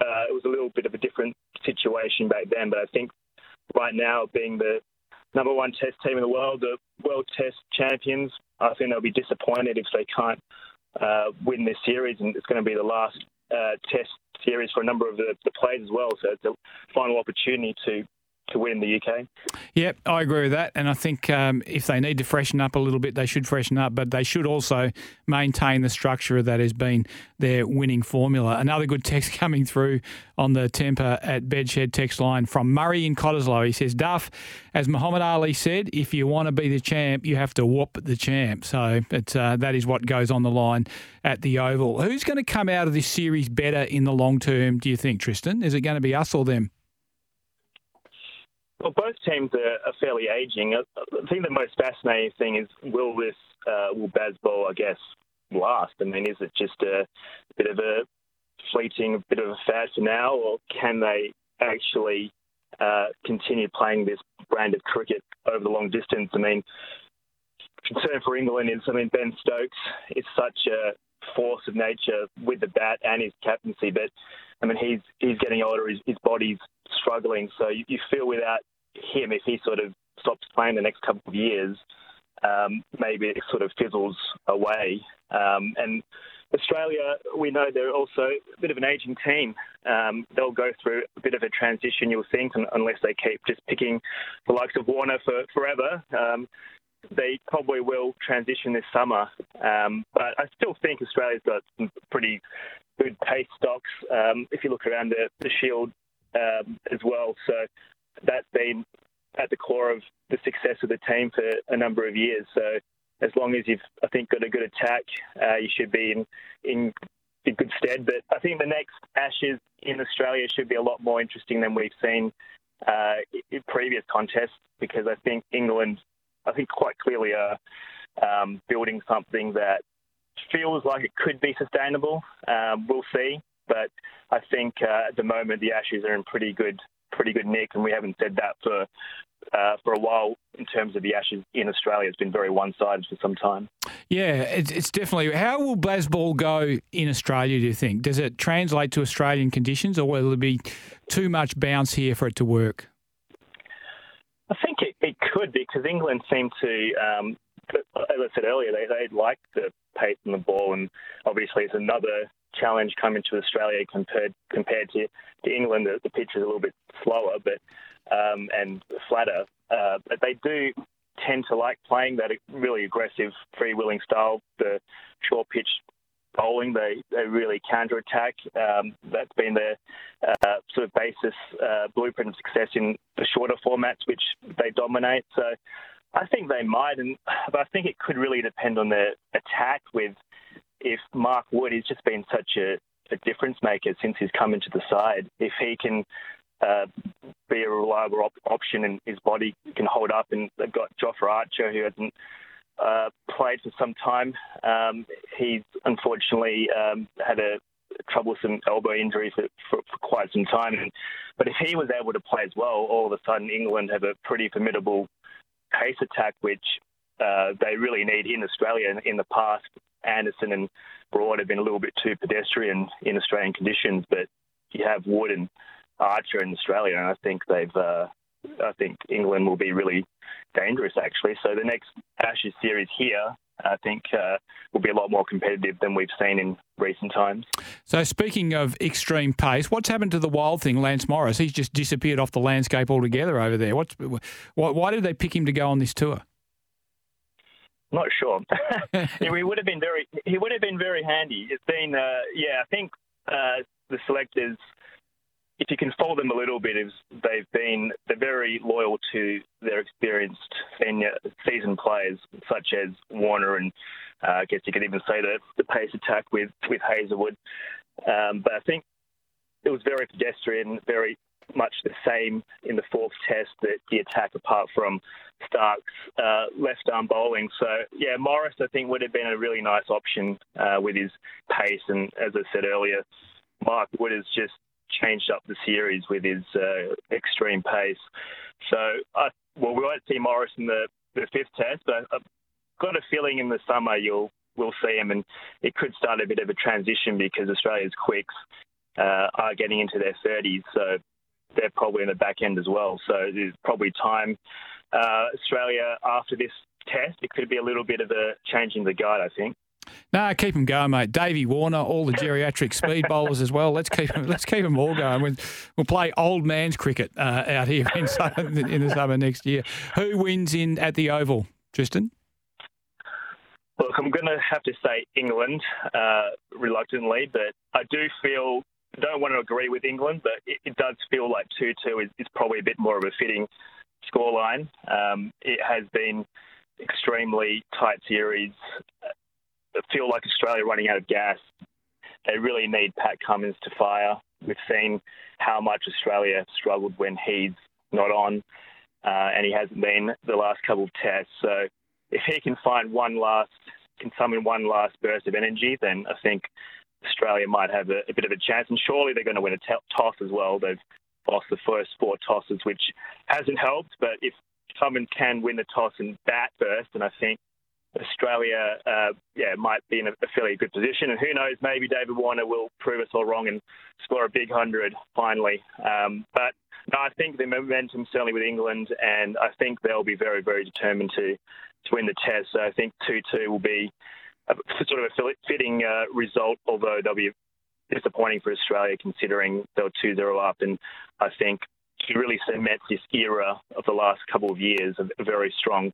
[SPEAKER 8] uh, it was a little bit of a different situation back then, but I think right now, being the number one Test team in the world, the World Test champions, I think they'll be disappointed if they can't uh, win this series, and it's going to be the last uh, Test series for a number of the, the players as well. So it's a final opportunity to to win in the UK.
[SPEAKER 3] Yep, I agree with that. And I think um, if they need to freshen up a little bit, they should freshen up, but they should also maintain the structure that has been their winning formula. Another good text (laughs) coming through on the Tempur at Bedshed text line from Murray in Cottesloe. He says, Duff, as Muhammad Ali said, if you want to be the champ, you have to whoop the champ. So uh, that is what goes on the line at the Oval. Who's going to come out of this series better in the long term, do you think, Tristan? Is it going to be us or them?
[SPEAKER 8] Well, both teams are, fairly aging. I think the most fascinating thing is will this uh, will Bazball, I guess, last? I mean, is it just a bit of a fleeting, bit of a fad for now, or can they actually uh, continue playing this brand of cricket over the long distance? I mean, concern for England is, I mean, Ben Stokes is such a force of nature with the bat and his captaincy, but I mean, he's he's getting older. His, his body's struggling. So you, you feel without him, if he sort of stops playing the next couple of years, um, maybe it sort of fizzles away. Um, and Australia, we know they're also a bit of an aging team. Um, they'll go through a bit of a transition, you'll think, unless they keep just picking the likes of Warner for forever. Um, they probably will transition this summer. Um, but I still think Australia's got some pretty good pace stocks. Um, if you look around the, the Shield um, as well, so that's been at the core of the success of the team for a number of years. So as long as you've, I think, got a good attack, uh, you should be in, in in good stead. But I think the next Ashes in Australia should be a lot more interesting than we've seen uh, in previous contests because I think England, I think quite clearly are um, building something that feels like it could be sustainable. Um, we'll see, but I think uh, at the moment the Ashes are in pretty good pretty good nick, and we haven't said that for uh, for a while in terms of the Ashes in Australia. It's been very one sided for some time.
[SPEAKER 3] Yeah, it's, it's definitely. How will Bazball go in Australia, do you think? Does it translate to Australian conditions, or will there be too much bounce here for it to work?
[SPEAKER 8] I think it, it could because England seem to, um, as I said earlier, they, they like the pace and the ball, and obviously it's another challenge coming to Australia compared compared to, to England. The, the pitch is a little bit slower, but um, and flatter. Uh, but they do tend to like playing that really aggressive, free-wheeling style. The short pitch bowling, they they really counter attack. Um, that's been their uh, sort of basis uh, blueprint of success in the shorter formats, which they dominate. So. I think they might, and but I think it could really depend on their attack with if Mark Wood has just been such a, a difference maker since he's come into the side, if he can uh, be a reliable op- option and his body can hold up, and they've got Jofra Archer who hasn't uh, played for some time. Um, he's unfortunately um, had a troublesome elbow injury for, for, for, quite some time. But if he was able to play as well, all of a sudden England have a pretty formidable pace attack, which uh, they really need in Australia. In the past, Anderson and Broad have been a little bit too pedestrian in Australian conditions, but you have Wood and Archer in Australia, and I think they've. Uh, I think England will be really dangerous, actually. So the next Ashes series here, I think, uh, will be a lot more competitive than we've seen in recent times.
[SPEAKER 3] So speaking of extreme pace, what's happened to the wild thing, Lance Morris? He's just disappeared off the landscape altogether over there. What's why did they pick him to go on this tour?
[SPEAKER 8] Not sure. (laughs) he would have been very. He would have been very handy. It's been. Uh, yeah, I think uh, the selectors, if you can fold them a little bit, is they've been they're very loyal to their experienced senior seasoned players, such as Warner and uh, I guess you could even say the the pace attack with with Hazlewood. Um, but I think it was very pedestrian, very much the same in the fourth test that the attack, apart from Starc's uh, left arm bowling. So, yeah, Morris, I think, would have been a really nice option uh, with his pace. And as I said earlier, Mark Wood has just changed up the series with his uh, extreme pace. So, I, well, we won't see Morris in the, the fifth test, but I've got a feeling in the summer you'll we'll see him, and it could start a bit of a transition because Australia's quicks uh, are getting into their 30s, so they're probably in the back end as well. So there's probably time uh, Australia after this test. It could be a little bit of a change in the guide, I think.
[SPEAKER 3] No, keep them going, mate. Davey Warner, all the geriatric speed bowlers as well. Let's keep them, let's keep them all going. We'll, we'll play old man's cricket uh, out here in, in the summer next year. Who wins in at the Oval, Tristan?
[SPEAKER 8] Look, I'm going to have to say England uh, reluctantly, but I do feel don't want to agree with England, but it, it does feel like 2 2 is, is, probably a bit more of a fitting scoreline. Um, it has been extremely tight series. I feel like Australia running out of gas. They really need Pat Cummins to fire. We've seen how much Australia struggled when he's not on, uh, and he hasn't been the last couple of tests. So if he can find one last, can summon one last burst of energy, then I think Australia might have a, a bit of a chance. And surely they're going to win a t- toss as well. They've lost the first four tosses, which hasn't helped. But if someone can win the toss and bat first, and I think Australia, uh, yeah, might be in a, a, fairly good position. And who knows, maybe David Warner will prove us all wrong and score a big hundred finally. Um, but no, I think the momentum certainly with England, and I think they'll be very, very determined to to win the test. So I think two-two will be a, sort of a fitting uh, result, although they'll be disappointing for Australia considering they were 2-0 up. And I think to really cement this era of the last couple of years, a very strong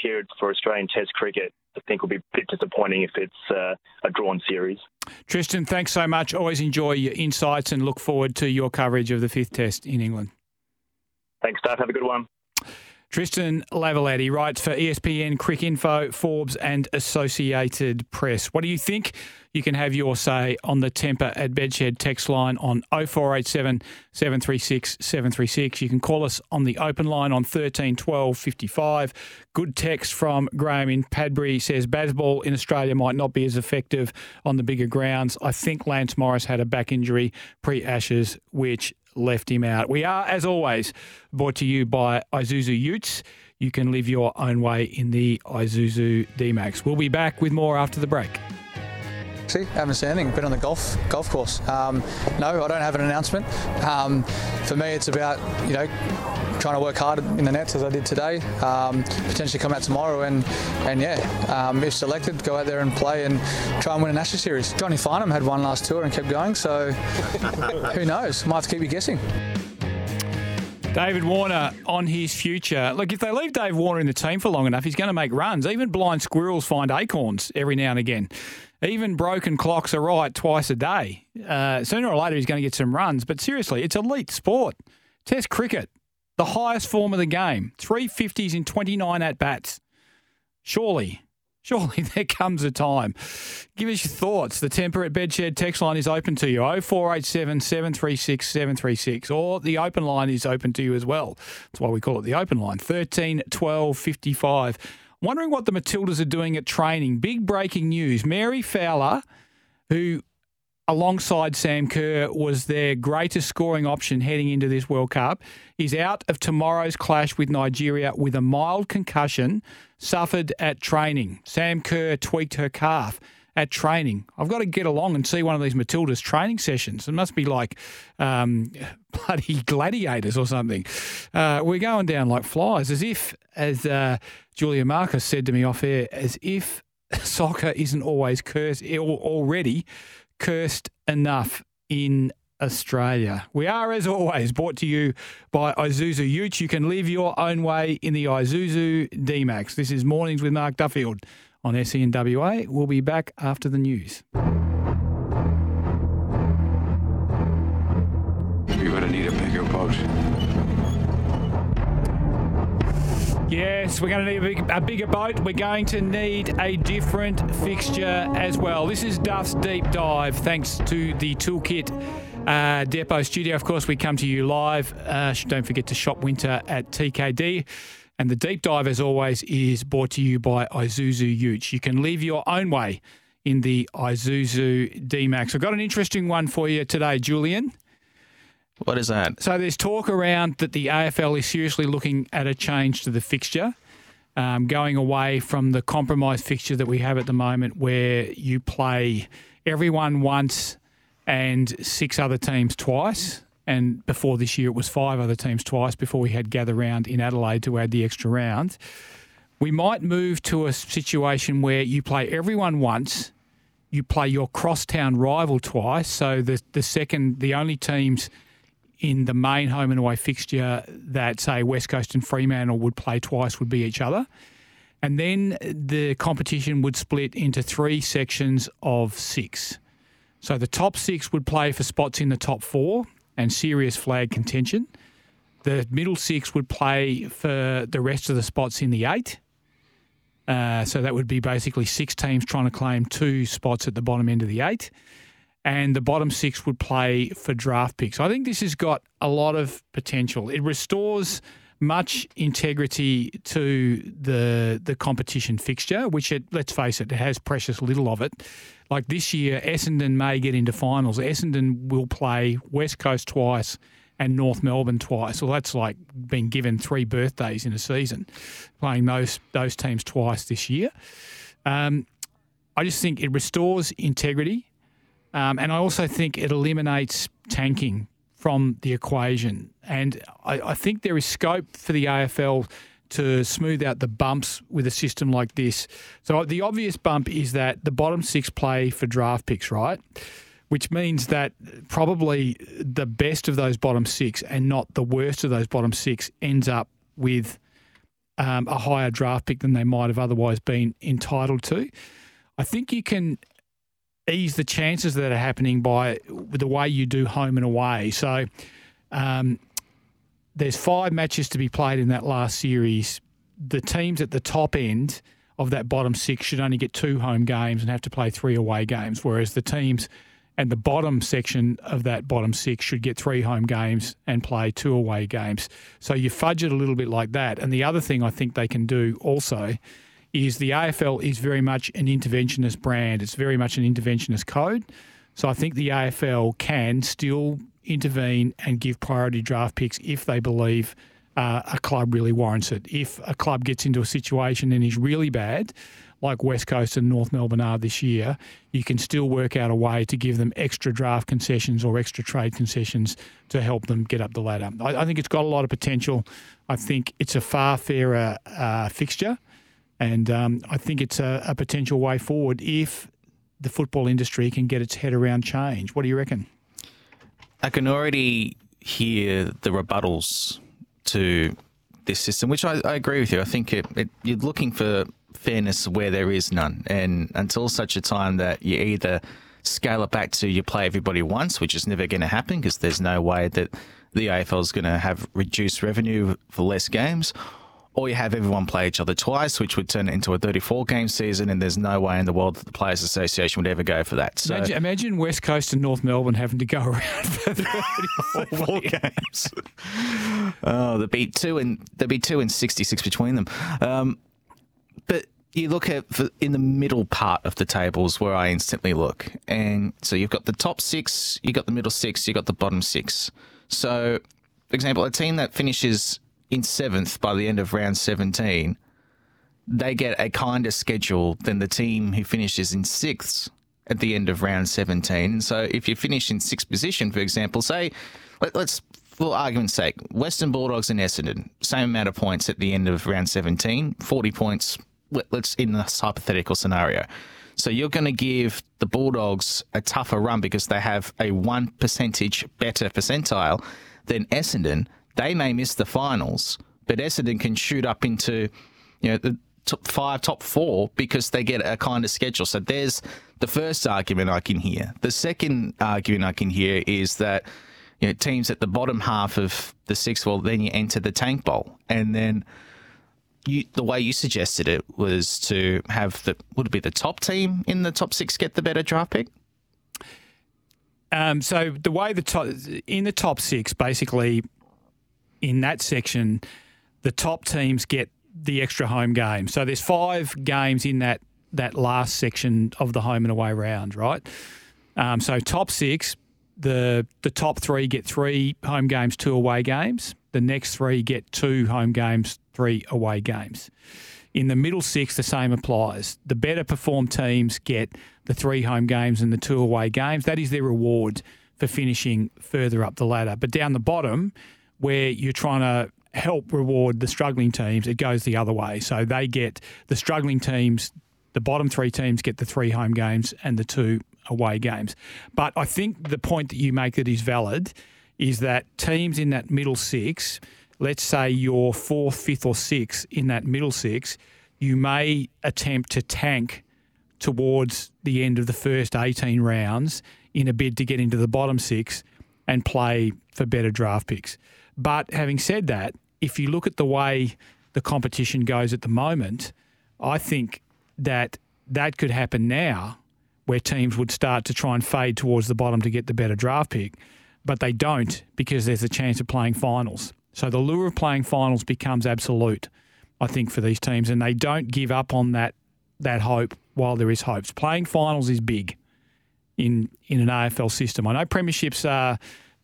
[SPEAKER 8] period for Australian Test cricket, I think will be a bit disappointing if it's uh, a drawn series.
[SPEAKER 3] Tristan, thanks so much. Always enjoy your insights and look forward to your coverage of the fifth Test in England.
[SPEAKER 8] Thanks, Dave. Have a good one.
[SPEAKER 3] Tristan Lavalette writes for ESPN, Cricinfo, Forbes, and Associated Press. What do you think? You can have your say on the Tempur at Bedshed text line on 0487 736 736. You can call us on the open line on 13 12 55. Good text from Graham in Padbury says Bazball in Australia might not be as effective on the bigger grounds. I think Lance Morris had a back injury pre Ashes, which left him out. We are, as always, brought to you by Isuzu Utes. You can live your own way in the Isuzu D-Max. We'll be back with more after the break.
[SPEAKER 9] See, haven't seen anything. Been on the golf golf course. Um, no, I don't have an announcement. Um, for me, it's about you know trying to work hard in the nets as I did today. Um, potentially come out tomorrow and and yeah, um, if selected, go out there and play and try and win a Ashes series. Johnny Farnham had one last tour and kept going, so (laughs) who knows? Might have to keep you guessing.
[SPEAKER 3] David Warner on his future. Look, if they leave Dave Warner in the team for long enough, he's going to make runs. Even blind squirrels find acorns every now and again. Even broken clocks are right twice a day. Uh, sooner or later, he's going to get some runs. But seriously, it's elite sport. Test cricket the highest form of the game. 350s in 29 at bats. Surely, surely (laughs) there comes a time. Give us your thoughts. The Tempur at Bedshed text line is open to you 0487 736 736, or the open line is open to you as well. That's why we call it the open line 13 12 55. Wondering what the Matildas are doing at training. Big breaking news. Mary Fowler, who alongside Sam Kerr, was their greatest scoring option heading into this World Cup, is out of tomorrow's clash with Nigeria with a mild concussion suffered at training. Sam Kerr tweaked her calf at training. I've got to get along and see one of these Matildas training sessions. It must be like um, (laughs) bloody gladiators or something. Uh, we're going down like flies, as if, as uh, Julian Marcus said to me off air, as if (laughs) soccer isn't always cursed already cursed enough in Australia. We are, as always, brought to you by Isuzu Utes. You can live your own way in the Isuzu D-Max. This is Mornings with Mark Duffield on SENWA. We'll be back after the news. Yes, we're going to need a, big, a, bigger boat. We're going to need a different fixture as well. This is Duff's Deep Dive, thanks to the Toolkit uh, Depot Studio. Of course, we come to you live. Uh, don't forget to shop winter at TKD. And the deep dive, as always, is brought to you by Isuzu Utes. You can leave your own way in the Isuzu D Max. I've got an interesting one for you today, Julian.
[SPEAKER 10] What is that?
[SPEAKER 3] So there's talk around that the AFL is seriously looking at a change to the fixture, um, going away from the compromise fixture that we have at the moment, where you play everyone once and six other teams twice. And before this year, it was five other teams twice before we had gather round in Adelaide to add the extra round. we might move to a situation where you play everyone once, you play your crosstown rival twice. So the the second, the only teams in the main home and away fixture that say West Coast and Fremantle would play twice would be each other. And then the competition would split into three sections of six. So the top six would play for spots in the top four and serious flag contention. The middle six would play for the rest of the spots in the eight. Uh, so that would be basically six teams trying to claim two spots at the bottom end of the eight. And the bottom six would play for draft picks. I think this has got a lot of potential. It restores much integrity to the the competition fixture, which it let's face it, it has precious little of it. Like this year, Essendon may get into finals. Essendon will play West Coast twice and North Melbourne twice. Well, that's like being given three birthdays in a season, playing those those teams twice this year. Um, I just think it restores integrity, um, and I also think it eliminates tanking from the equation. And I, I think there is scope for the AFL to smooth out the bumps with a system like this. So the obvious bump is that the bottom six play for draft picks, right? Which means that probably the best of those bottom six and not the worst of those bottom six ends up with um, a higher draft pick than they might have otherwise been entitled to. I think you can ease the chances that are happening by the way you do home and away. So um, there's five matches to be played in that last series. The teams at the top end of that bottom six should only get two home games and have to play three away games, whereas the teams and the bottom section of that bottom six should get three home games and play two away games. So you fudge it a little bit like that. And the other thing I think they can do also is the AFL is very much an interventionist brand. It's very much an interventionist code. So I think the AFL can still intervene and give priority draft picks if they believe uh, a club really warrants it. If a club gets into a situation and is really bad, like West Coast and North Melbourne are this year, you can still work out a way to give them extra draft concessions or extra trade concessions to help them get up the ladder. I, I think it's got a lot of potential. I think it's a far fairer uh, fixture. And um, I think it's a, a potential way forward if the football industry can get its head around change. What do you reckon?
[SPEAKER 10] I can already hear the rebuttals to this system, which I, I agree with you. I think it, it, you're looking for fairness where there is none. And until such a time that you either scale it back to you play everybody once, which is never going to happen because there's no way that the AFL is going to have reduced revenue for less games, or you have everyone play each other twice, which would turn it into a 34 game season, and there's no way in the world that the Players Association would ever go for that.
[SPEAKER 3] So, imagine, imagine West Coast and North Melbourne having to go (laughs) around for 34 (laughs)
[SPEAKER 10] games. oh, there'd be two and there'd be two and 66 between them. Um, but you look at in the middle part of the tables where I instantly look, and so you've got the top six, you have got the middle six, you have got the bottom six. So, for example, a team that finishes in seventh by the end of round 17, they get a kinder schedule than the team who finishes in sixth at the end of round 17. So if you finish in sixth position, for example, say, let, us for argument's sake, Western Bulldogs and Essendon, same amount of points at the end of round 17, 40 points, let, let's in this hypothetical scenario. So you're going to give the Bulldogs a tougher run because they have a one percentage better percentile than Essendon they may miss the finals, but Essendon can shoot up into, you know, the top five, top four because they get a kind of schedule. So there's the first argument I can hear. The second argument I can hear is that you know teams at the bottom half of the sixth, well, then you enter the tank bowl, and then. You, the way you suggested it was to have the would it be the top team in the top six get the better draft pick?
[SPEAKER 3] Um, so the way the top in the top six, basically, in that section, the top teams get the extra home game. So there's five games in that that last section of the home and away round, right? Um, so top six, the the top three get three home games, two away games. The next three get two home games, three away games. In the middle six, the same applies. The better performed teams get the three home games and the two away games. That is their reward for finishing further up the ladder. But down the bottom, where you're trying to help reward the struggling teams, it goes the other way. So they get the struggling teams, the bottom three teams get the three home games and the two away games. But I think the point that you make that is valid is that teams in that middle six, let's say you're fourth, fifth, or sixth in that middle six, you may attempt to tank towards the end of the first 18 rounds in a bid to get into the bottom six and play for better draft picks. But having said that, if you look at the way the competition goes at the moment, I think that that could happen now where teams would start to try and fade towards the bottom to get the better draft pick, but they don't because there's a chance of playing finals. So the lure of playing finals becomes absolute, I think, for these teams, and they don't give up on that that hope while there is hopes. Playing finals is big in in an AFL system. I know premierships are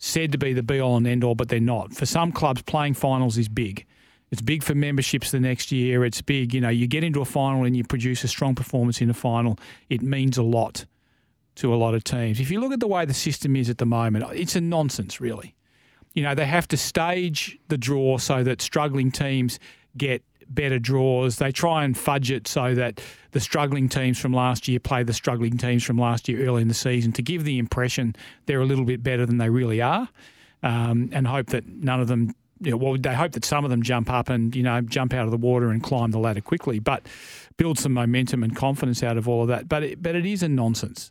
[SPEAKER 3] said to be the be all and end all, but they're not. For some clubs, playing finals is big. It's big for memberships the next year. It's big. You know, you get into a final and you produce a strong performance in a final. It means a lot to a lot of teams. If you look at the way the system is at the moment, it's a nonsense, really. You know, they have to stage the draw so that struggling teams get better draws. They try and fudge it so that the struggling teams from last year play the struggling teams from last year early in the season to give the impression they're a little bit better than they really are, um, and hope that none of them. You know, well, they hope that some of them jump up and you know jump out of the water and climb the ladder quickly, but build some momentum and confidence out of all of that. But it, but it is a nonsense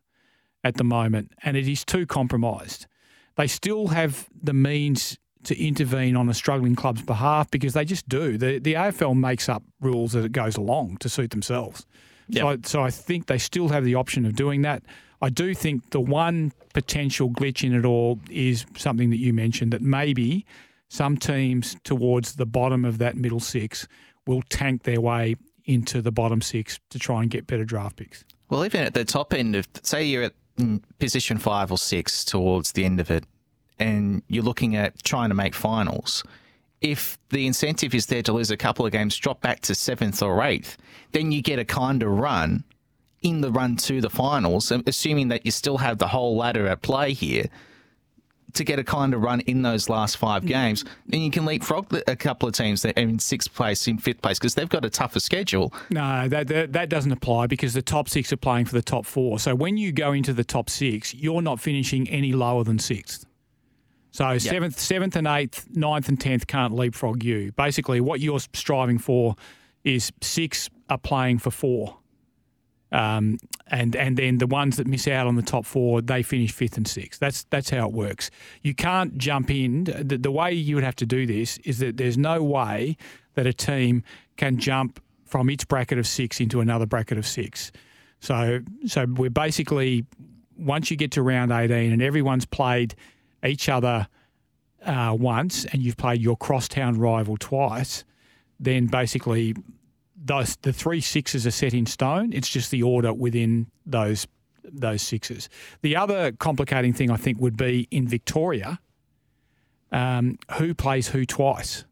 [SPEAKER 3] at the moment, and it is too compromised. They still have the means to intervene on a struggling club's behalf because they just do. The the AFL makes up rules as it goes along to suit themselves. Yep. So, I, so I think they still have the option of doing that. I do think the one potential glitch in it all is something that you mentioned that maybe some teams towards the bottom of that middle six will tank their way into the bottom six to try and get better draft picks.
[SPEAKER 10] Well, even at the top end of, say, you're at position five or six towards the end of it, and you're looking at trying to make finals, if the incentive is there to lose a couple of games, drop back to seventh or eighth, then you get a kind of run in the run to the finals, assuming that you still have the whole ladder at play here to get a kind of run in those last five mm-hmm. games, then you can leapfrog a couple of teams that are in sixth place, in fifth place, because they've got a tougher schedule.
[SPEAKER 3] No, that, that, that doesn't apply because the top six are playing for the top four. So when you go into the top six, you're not finishing any lower than sixth. So yep. seventh, seventh and eighth, ninth and tenth can't leapfrog you. Basically, what you're striving for is six are playing for four, um, and and then the ones that miss out on the top four, they finish fifth and sixth. That's that's how it works. You can't jump in. The, the way you would have to do this is that there's no way that a team can jump from its bracket of six into another bracket of six. So so we're basically once you get to round eighteen and everyone's played each other uh, once and you've played your crosstown rival twice, then basically those the three sixes are set in stone. It's just the order within those those sixes. The other complicating thing I think would be in Victoria, um, who plays who twice.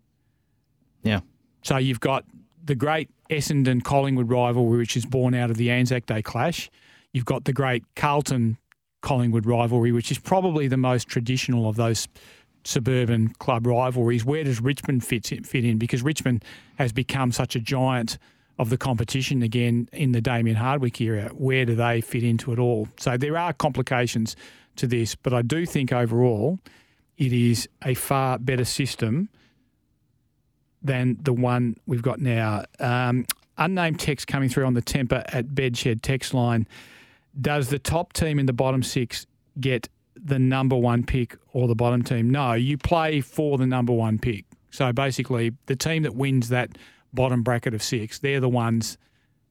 [SPEAKER 10] Yeah.
[SPEAKER 3] So you've got the great Essendon Collingwood rivalry, which is born out of the Anzac Day clash. You've got the great Carlton Collingwood rivalry, which is probably the most traditional of those suburban club rivalries. Where does Richmond fit fit in? Because Richmond has become such a giant of the competition again in the Damien Hardwick era. Where do they fit into it all? So there are complications to this, but I do think overall it is a far better system than the one we've got now. Um, unnamed text coming through on the Tempur at Bedshed text line does the top team in the bottom six get the number one pick or the bottom team? No, you play for the number one pick. So basically, the team that wins that bottom bracket of six, they're the ones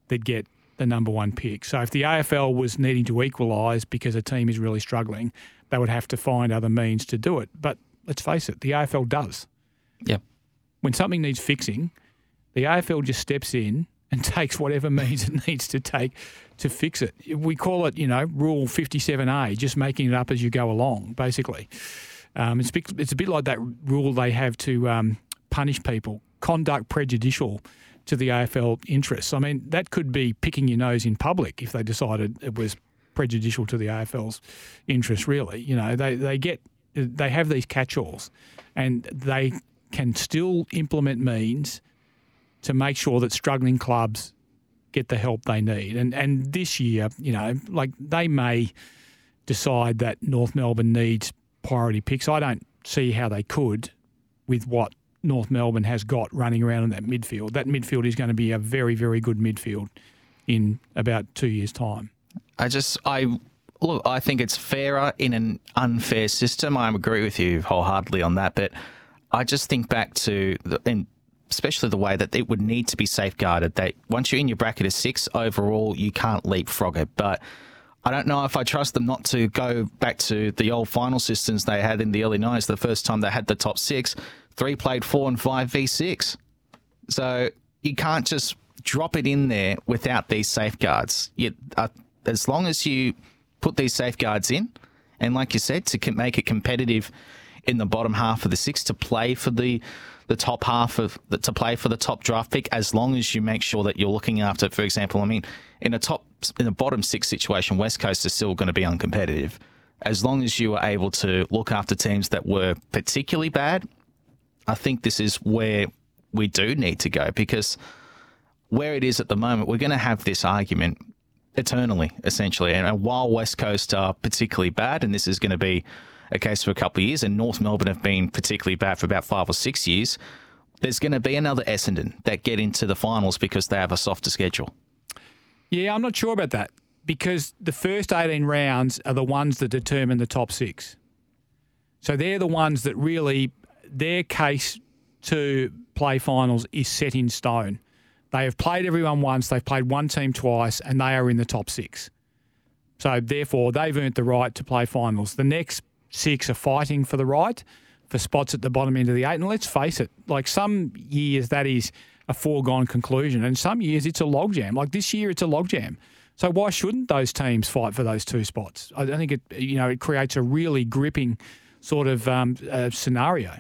[SPEAKER 3] that get the number one pick. So if the AFL was needing to equalise because a team is really struggling, they would have to find other means to do it. But let's face it, the AFL does.
[SPEAKER 10] Yep.
[SPEAKER 3] When something needs fixing, the AFL just steps in and (laughs) takes whatever means it needs to take to fix it. We call it, you know, Rule 57A, just making it up as you go along, basically. Um, it's, it's a bit like that rule they have to um, punish people, conduct prejudicial to the AFL interests. I mean, that could be picking your nose in public if they decided it was prejudicial to the AFL's interests, really. You know, they, they get, they have these catch-alls and they can still implement means to make sure that struggling clubs get the help they need. And and this year, you know, like they may decide that North Melbourne needs priority picks. I don't see how they could with what North Melbourne has got running around in that midfield. That midfield is going to be a very, very good midfield in about two years' time.
[SPEAKER 10] I just, I look, I think it's fairer in an unfair system. I agree with you wholeheartedly on that, but I just think back to, the, and especially the way that it would need to be safeguarded. That once you're in your bracket of six overall, you can't leapfrog it. But I don't know if I trust them not to go back to the old final systems they had in the early 90s, the first time they had the top six. Three played four and five v6. So you can't just drop it in there without these safeguards. You, uh, as long as you put these safeguards in, and like you said, to make it competitive in the bottom half of the six to play for the the top half of the, to play for the top draft pick, as long as you make sure that you're looking after, for example, I mean, in a top in a bottom six situation, West Coast is still going to be uncompetitive. As long as you are able to look after teams that were particularly bad, I think this is where we do need to go because where it is at the moment, we're going to have this argument eternally, essentially. And while West Coast are particularly bad, and this is going to be a case for a couple of years, and North Melbourne have been particularly bad for about five or six years, there's going to be another Essendon that get into the finals because they have a softer schedule.
[SPEAKER 3] Yeah, I'm not sure about that because the first 18 rounds are the ones that determine the top six. So they're the ones that really, their case to play finals is set in stone. They have played everyone once, they've played one team twice, and they are in the top six. So therefore, they've earned the right to play finals. The next six are fighting for the right for spots at the bottom end of the eight. And let's face it, like some years that is a foregone conclusion, and some years it's a logjam. Like this year, it's a logjam. So why shouldn't those teams fight for those two spots? I think it you know it creates a really gripping sort of um, uh, scenario.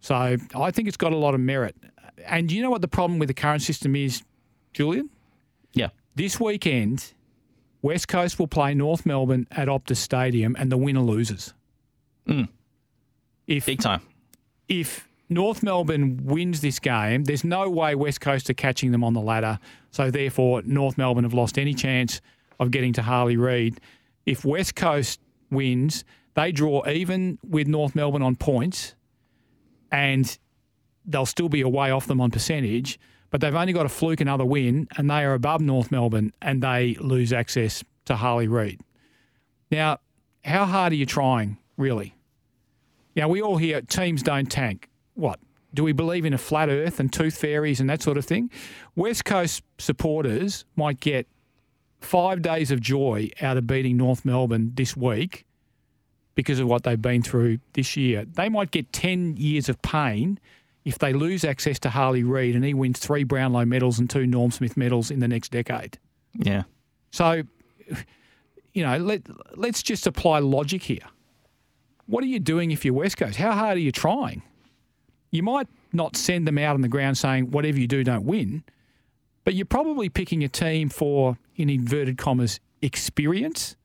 [SPEAKER 3] So I think it's got a lot of merit. And you know what the problem with the current system is, Julian?
[SPEAKER 10] Yeah.
[SPEAKER 3] This weekend, West Coast will play North Melbourne at Optus Stadium, and the winner loses.
[SPEAKER 10] Mm.
[SPEAKER 3] If
[SPEAKER 10] big time.
[SPEAKER 3] If North Melbourne wins this game, there's no way West Coast are catching them on the ladder. So therefore, North Melbourne have lost any chance of getting to Harley Reid. If West Coast wins, they draw even with North Melbourne on points, and they'll still be away off them on percentage. But they've only got to fluke another win, and they are above North Melbourne, and they lose access to Harley Reid. Now, how hard are you trying, really? Now, we all hear teams don't tank. What? Do we believe in a flat earth and tooth fairies and that sort of thing? West Coast supporters might get five days of joy out of beating North Melbourne this week because of what they've been through this year. They might get 10 years of pain if they lose access to Harley Reid and he wins three Brownlow medals and two Norm Smith medals in the next decade.
[SPEAKER 10] Yeah.
[SPEAKER 3] So, (sighs) you know, let, let's just apply logic here. What are you doing if you're West Coast? How hard are you trying? You might not send them out on the ground saying, whatever you do, don't win, but you're probably picking a team for, in inverted commas, experience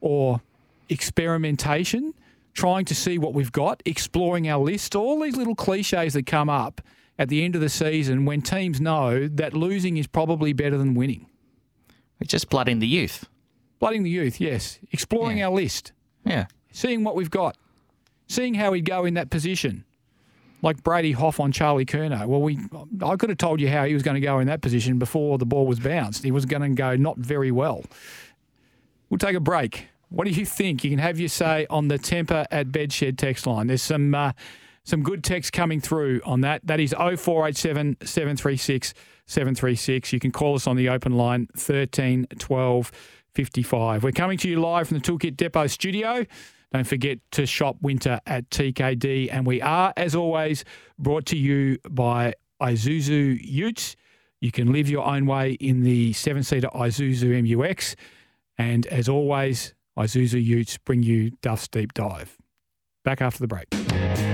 [SPEAKER 3] or experimentation, trying to see what we've got, exploring our list, all these little cliches that come up at the end of the season when teams know that losing is probably better than winning.
[SPEAKER 10] It's just blooding the youth.
[SPEAKER 3] Blooding the youth, yes. Exploring
[SPEAKER 10] Yeah.
[SPEAKER 3] our list.
[SPEAKER 10] Yeah.
[SPEAKER 3] Seeing what we've got, seeing how he'd go in that position. Like Brady Hough on Charlie Curnow. Well, we I could have told you how he was going to go in that position before the ball was bounced. He was going to go not very well. We'll take a break. What do you think? You can have your say on the Tempur at Bedshed text line. There's some uh, some good text coming through on that. That is 0487 736 736. You can call us on the open line 13 12 55. We're coming to you live from the Toolkit Depot studio. Don't forget to shop winter at TKD. And we are, as always, brought to you by Isuzu Utes. You can live your own way in the seven seater Isuzu MUX. And as always, Isuzu Utes bring you Duff's Deep Dive. Back after the break.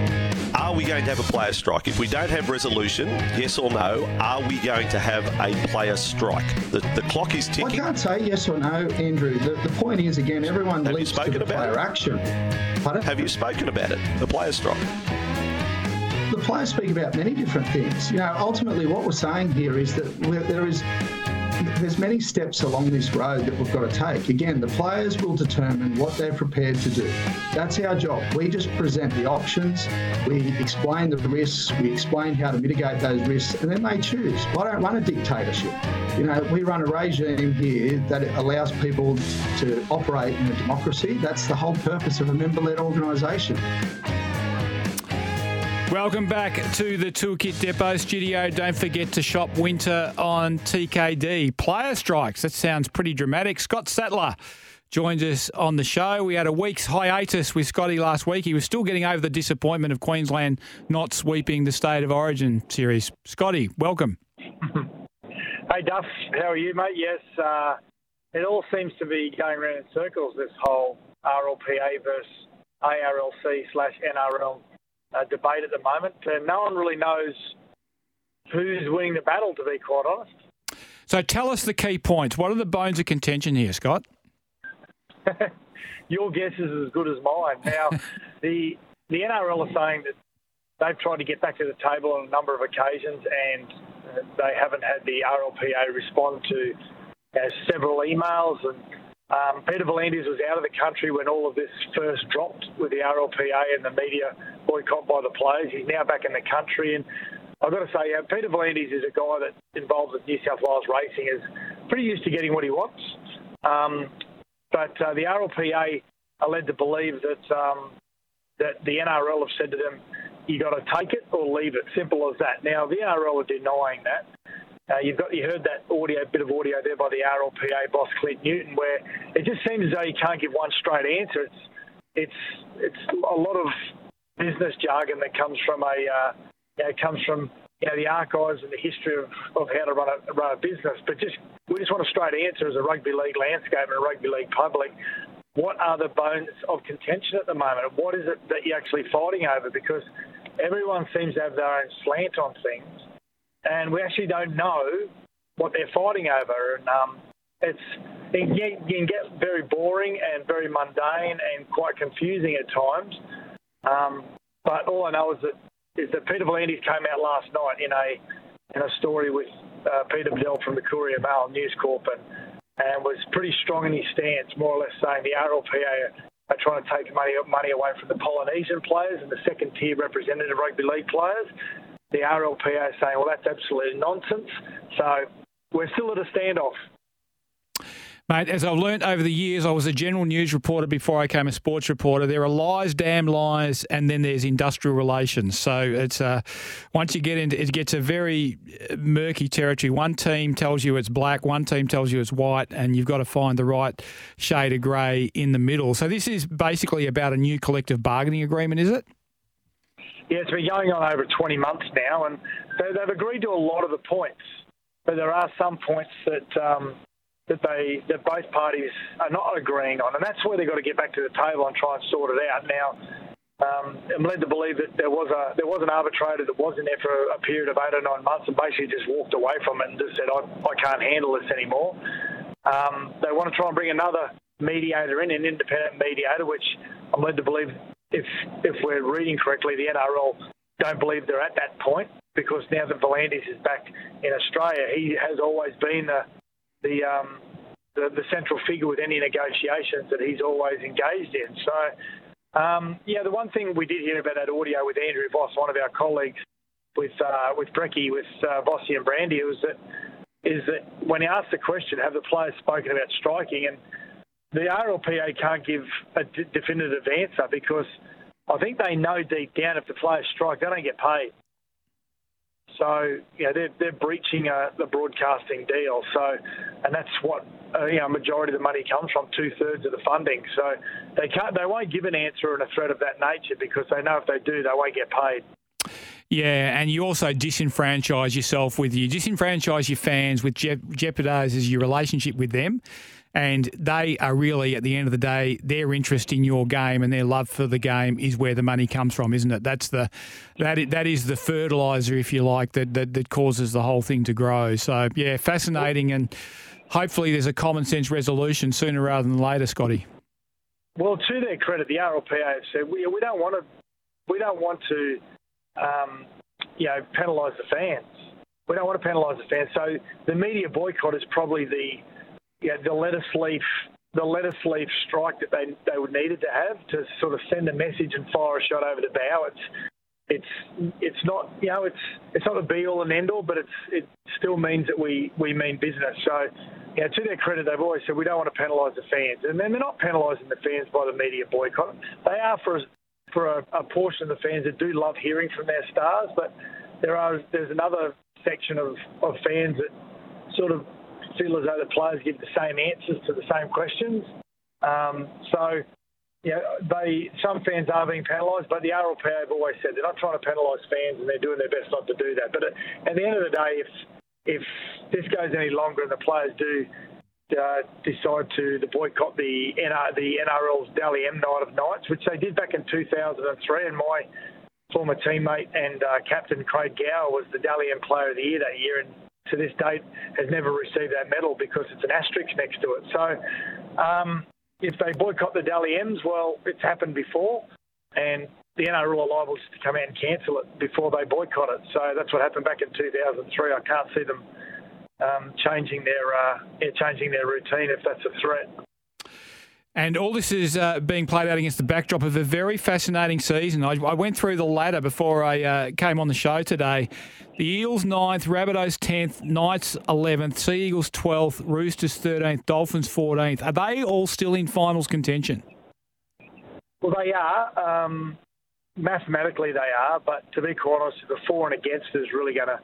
[SPEAKER 11] We going to have a player strike? If we don't have resolution, yes or no, are we going to have a player strike? The, the clock is ticking.
[SPEAKER 12] I can't say yes or no, Andrew. The, the point is, again, everyone
[SPEAKER 11] Have
[SPEAKER 12] to the
[SPEAKER 11] about
[SPEAKER 12] player
[SPEAKER 11] it?
[SPEAKER 12] action. Pardon?
[SPEAKER 11] Have you spoken about it? The player strike.
[SPEAKER 12] The players speak about many different things. You know, ultimately, what we're saying here is that there is there's many steps along this road that we've got to take. Again, the players will determine what they're prepared to do. That's our job. We just present the options, we explain the risks, we explain how to mitigate those risks, and then they choose. I don't run a dictatorship. You know, we run a regime here that allows people to operate in a democracy. That's the whole purpose of a member-led organisation.
[SPEAKER 3] Welcome back to the Toolkit Depot studio. Don't forget to shop winter on TKD. Player strikes. That sounds pretty dramatic. Scott Sattler joins us on the show. We had a week's hiatus with Scotty last week. He was still getting over the disappointment of Queensland not sweeping the State of Origin series. Scotty, welcome. (laughs)
[SPEAKER 13] hey, Duff. How are you, mate? Yes, uh, it all seems to be going around in circles, this whole RLPA versus ARLC slash NRL uh, debate at the moment. and no one really knows who's winning the battle, to be quite honest.
[SPEAKER 3] So tell us the key points. What are the bones of contention here, Scott? (laughs)
[SPEAKER 13] Your guess is as good as mine. Now, (laughs) the the NRL are saying that they've tried to get back to the table on a number of occasions, and uh, they haven't had the RLPA respond to uh, several emails and um, Peter V'landys was out of the country when all of this first dropped with the RLPA and the media boycott by the players. He's now back in the country, and I've got to say, uh, Peter V'landys is a guy that involved with New South Wales racing, is pretty used to getting what he wants. Um, but uh, the RLPA are led to believe that um, that the NRL have said to them, "You got to take it or leave it." Simple as that. Now the NRL are denying that. Uh, you've got you heard that audio bit of audio there by the RLPA boss Clint Newton, where it just seems as though you can't give one straight answer. It's it's it's a lot of business jargon that comes from a uh, you know, comes from you know the archives and the history of, of how to run a run a business. But just we just want a straight answer as a rugby league landscape and a rugby league public. What are the bones of contention at the moment? What is it that you're actually fighting over? Because everyone seems to have their own slant on things and we actually don't know what they're fighting over. And um, it's it can, get, can get very boring and very mundane and quite confusing at times. Um, but all I know is that is that Peter V'landys came out last night in a in a story with uh, Peter Badel from the Courier Mail News Corp and, and was pretty strong in his stance, more or less saying the RLPA are trying to take money money away from the Polynesian players and the second tier representative rugby league players the RLPA saying, well, that's absolute nonsense. So we're still at a standoff.
[SPEAKER 3] Mate, as I've learnt over the years, I was a general news reporter before I became a sports reporter. There are lies, damn lies, and then there's industrial relations. So it's uh, once you get into it, gets a very uh, murky territory. One team tells you it's black, one team tells you it's white, and you've got to find the right shade of grey in the middle. So this is basically about a new collective bargaining agreement, is it?
[SPEAKER 13] Yeah, it's been going on over 20 months now, and they, have agreed to a lot of the points, but there are some points that um, that they that both parties are not agreeing on, and that's where they've got to get back to the table and try and sort it out. Now, um, I'm led to believe that there was a there was an arbitrator that was in there for a, a period of eight or nine months and basically just walked away from it and just said, I, I can't handle this anymore. Um, they want to try and bring another mediator in, an independent mediator, which I'm led to believe if if we're reading correctly, the NRL don't believe they're at that point because now that V'landys is back in Australia, he has always been the the, um, the the, central figure with any negotiations that he's always engaged in. So, um, yeah, the one thing we did hear about that audio with Andrew Voss, one of our colleagues, with uh, with Brecky, with uh, and Brandy, was that is that when he asked the question, have the players spoken about striking and the RLPA can't give a d- definitive answer because I think they know deep down if the players strike, they don't get paid. So you know they're they're breaching uh, the broadcasting deal. So and that's what uh, you know majority of the money comes from, two thirds of the funding. So they can't they won't give an answer and a threat of that nature because they know if they do they won't get paid.
[SPEAKER 3] Yeah, and you also disenfranchise yourself with you disenfranchise your fans, with je- jeopardizes your relationship with them and they are really at the end of the day their interest in your game and their love for the game is where the money comes from isn't it that's the that is, that is the fertilizer if you like that, that that causes the whole thing to grow so yeah fascinating and hopefully there's a common sense resolution sooner rather than later Scotty
[SPEAKER 13] well to their credit the RLPA have said we, we don't want to we don't want to um, you know, penalise the fans. We don't want to penalise the fans. So the media boycott is probably the you know, the lettuce leaf the lettuce leaf strike that they they would needed to have to sort of send a message and fire a shot over the bow. It's it's it's not you know it's it's not the be all and end all, but it's it still means that we we mean business. So you know, to their credit, they've always said we don't want to penalise the fans, and then they're not penalising the fans by the media boycott. They are for for a, a portion of the fans that do love hearing from their stars, but there are there's another section of, of fans that sort of feel as though the players give the same answers to the same questions. Um, so, yeah, they some fans are being penalised, but the RLPA have always said they're not trying to penalise fans, and they're doing their best not to do that. But at, at the end of the day, if if this goes any longer and the players do uh, decide to boycott the NR, the NRL's Dally M night of nights, which they did back in 2003, and my former teammate and uh, captain Craig Gower was the Dally M Player of the Year that year, and to this date has never received that medal because it's an asterisk next to it. So um, if they boycott the Dally M's, well, it's happened before, and the NRL are liable to come out and cancel it before they boycott it. So that's what happened back in 2003. I can't see them um, changing their uh, changing their routine if that's a threat.
[SPEAKER 3] And all this is uh, being played out against the backdrop of a very fascinating season. I, I went through the ladder before I uh, came on the show today. The Eels 9th, Rabbitohs 10th, Knights 11th, Sea Eagles 12th, Roosters 13th, Dolphins 14th. Are they all still in finals contention?
[SPEAKER 13] Well, they are. Um, mathematically, they are. But to be quite honest, the for and against is really going to